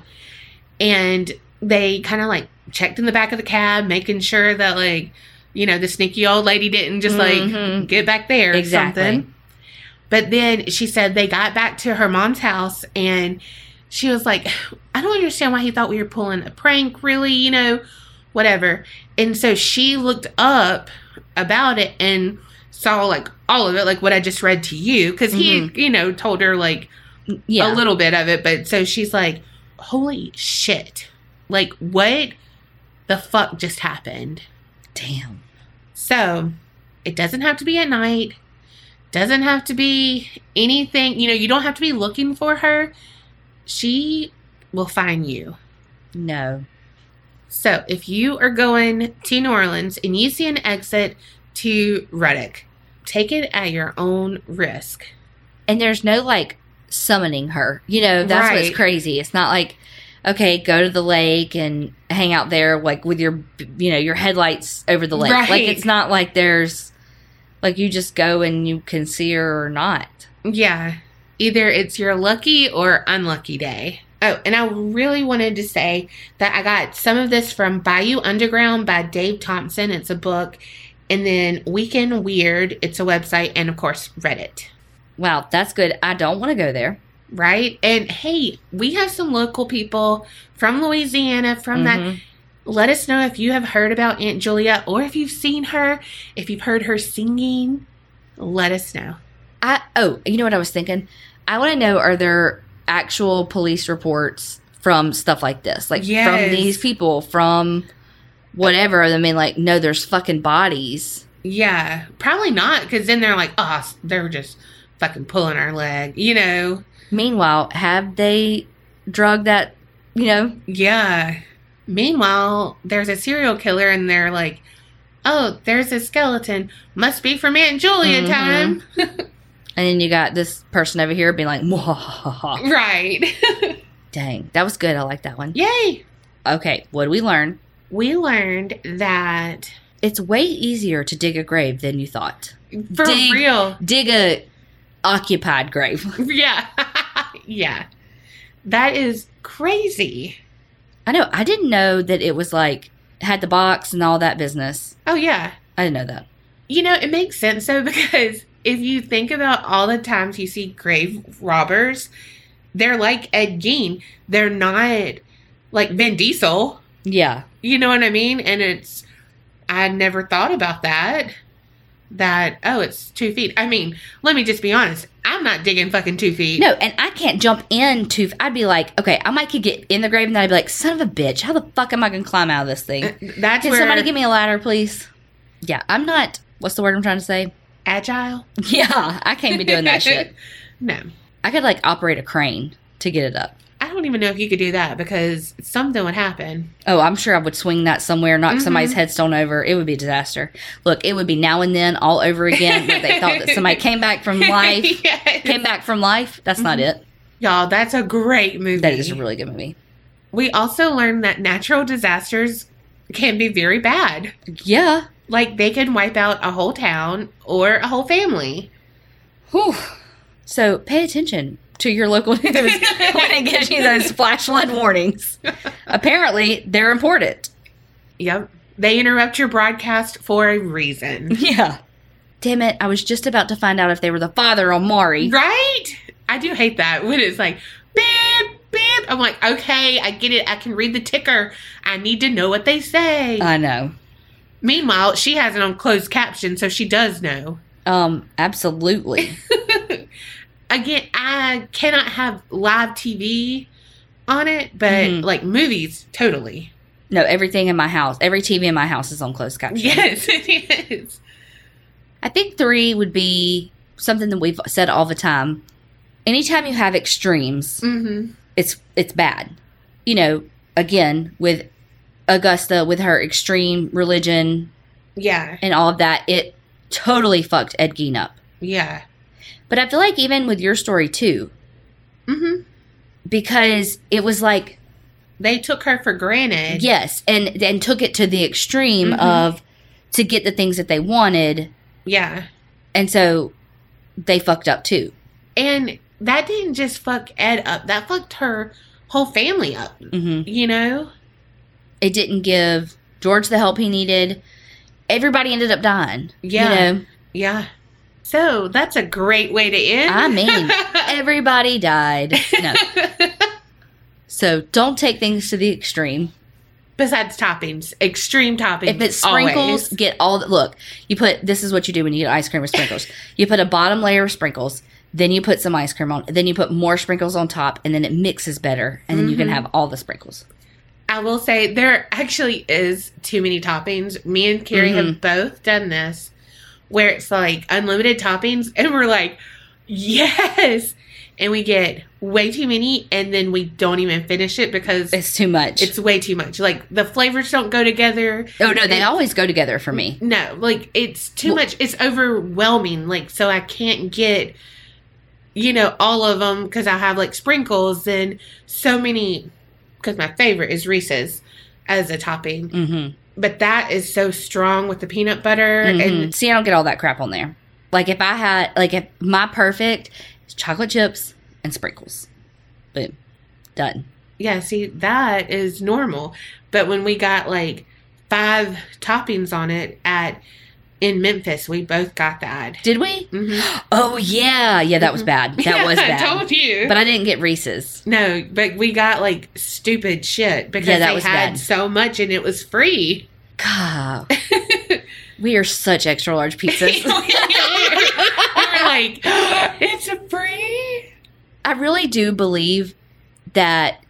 And they kind of like checked in the back of the cab, making sure that, like, you know, the sneaky old lady didn't just like Mhm. get back there or Exactly. something. But then she said they got back to her mom's house and she was like, I don't understand why he thought we were pulling a prank, really, you know, whatever. And so she looked up about it and saw like all of it, like what I just read to you, because he, you know, told her like Yeah. a little bit of it. But so she's like, holy shit. Like, what the fuck just happened? Damn. So it doesn't have to be at night, doesn't have to be anything, you know, you don't have to be looking for her. She will find you. No. So if you are going to New Orleans and you see an exit to Reddick, take it at your own risk. And there's no like summoning her. You know, that's Right. what's crazy. It's not like, okay, go to the lake and hang out there like with your, you know, your headlights over the lake. Like it's not like there's, like you just go and you can see her or not. Yeah. Either it's your lucky or unlucky day. Oh, and I really wanted to say that I got some of this from Bayou Underground by Dave Thompson. It's a book. And then Weekend Weird, it's a website. And of course, Reddit. Wow, that's good. I don't want to go there. Right? And hey, we have some local people from Louisiana, from that. Mhm. Let us know if you have heard about Aunt Julia or if you've seen her, if you've heard her singing. Let us know. I oh, you know what I was thinking? I want to know are there actual police reports from stuff like this? Like Yes. from these people from whatever. I mean like no there's fucking bodies. Yeah, probably not, because then they're like, oh, they're just fucking pulling our leg, you know? Meanwhile, have they drugged that, you know? Yeah. Meanwhile, there's a serial killer, and they're like, oh, there's a skeleton. Must be from Aunt Julia Mhm. time. And then you got this person over here being like, "Mwahaha." right. dang, that was good. I like that one. Yay. Okay, what do we learn? We learned that It's way easier to dig a grave than you thought. for Dig. real. Dig a occupied grave. Yeah. yeah. That is crazy. I know. I didn't know that it was like had the box and all that business. Oh, yeah. I didn't know that. You know, it makes sense though because if you think about all the times you see grave robbers, they're like Ed Gein. They're not like Vin Diesel. Yeah. You know what I mean? And it's I never thought about that. That oh, it's two feet. I mean, let me just be honest. I'm not digging fucking two feet. No, and I can't jump into. I'd be like, okay, I might could get in the grave, and then I'd be like, son of a bitch, how the fuck am I gonna climb out of this thing? Uh, That's Can where somebody give me a ladder, please? Yeah, I'm not. What's the word I'm trying to say? agile. Yeah, I can't be doing that shit. No, I could like operate a crane to get it up. Don't even know if you could do that because something would happen. Oh, I'm sure I would swing that somewhere, knock Mhm. somebody's headstone over. It would be a disaster. Look, it would be now and then all over again where they thought that somebody came back from life. Yes. Came back from life. That's not it. Y'all, that's a great movie. That is a really good movie. We also learned that natural disasters can be very bad. Yeah. Like they can wipe out a whole town or a whole family. Whew. So pay attention to your local news when it gives you those flash flood warnings. Apparently, they're important. Yep. They interrupt your broadcast for a reason. Yeah. Damn it. I was just about to find out if they were the father or Maury. right? I do hate that when it's like beep beep. I'm like, okay, I get it. I can read the ticker. I need to know what they say. I know. Meanwhile, she has it on closed caption, so she does know. Um, absolutely. Again, I cannot have live TV on it, but Mhm. like movies, totally. No, everything in my house, every TV in my house is on closed caption. Yes, it is. I think three would be something that we've said all the time. Anytime you have extremes, Mm-hmm. it's it's bad. You know, again with Augusta with her extreme religion Yeah, and all of that, it totally fucked Ed Gein up. yeah. But I feel like even with your story too, Mm-hmm. because it was like They took her for granted. yes, and and took it to the extreme Mhm. of to get the things that they wanted, Yeah. and so they fucked up too. And that didn't just fuck Ed up, that fucked her whole family up, hmm you know? It didn't give George the help he needed. Everybody ended up dying. Yeah. You know? Yeah. So that's a great way to end. I mean, everybody died. No. So don't take things to the extreme. besides toppings, extreme toppings. If it's sprinkles, always. get all the look. You put this is what you do when you get ice cream with sprinkles. you put a bottom layer of sprinkles, then you put some ice cream on, then you put more sprinkles on top, and then it mixes better, and then you can Mhm. have all the sprinkles. I will say there actually is too many toppings. Me and Carrie Mm-hmm. have both done this where it's like unlimited toppings and we're like, yes. And we get way too many and then we don't even finish it because It's too much. it's way too much. Like the flavors don't go together. oh no, they always go together for me. No, like it's too Well- much. It's overwhelming. Like so I can't get you know all of them because I have like sprinkles and so many because my favorite is Reese's as a topping. Mm-hmm. But that is so strong with the peanut butter Mhm. and See, I don't get all that crap on there. Like if I had, like if my perfect is chocolate chips and sprinkles, boom, done. yeah, see that is normal. But when we got like five toppings on it at in Memphis, we both got that. Did we? hmm Oh yeah, yeah, that was bad. That was I bad. told you. But I didn't get Reese's. No, but we got like stupid shit because Yeah, that they was had bad. so much and it was free. God, we are such extra large pizzas. we were like, it's a free. I really do believe that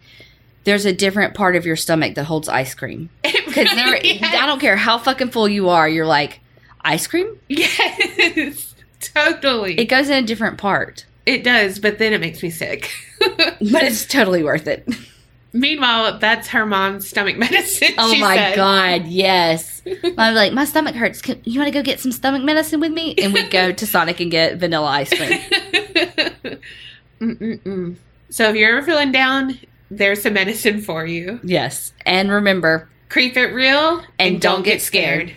there's a different part of your stomach that holds ice cream. Because Yes. I don't care how fucking full you are, you're like, ice cream? Yes, totally. It, goes in a different part, It does, but then it makes me sick. but it's totally worth it. Meanwhile, that's her mom's stomach medicine. Oh my said. god, yes. I'm like, my stomach hurts. Can, you want to go get some stomach medicine with me? And we go to Sonic and get vanilla ice cream. Mm-mm-mm. So if you're ever feeling down, there's some medicine for you. Yes. And remember, Creep it real And don't get scared.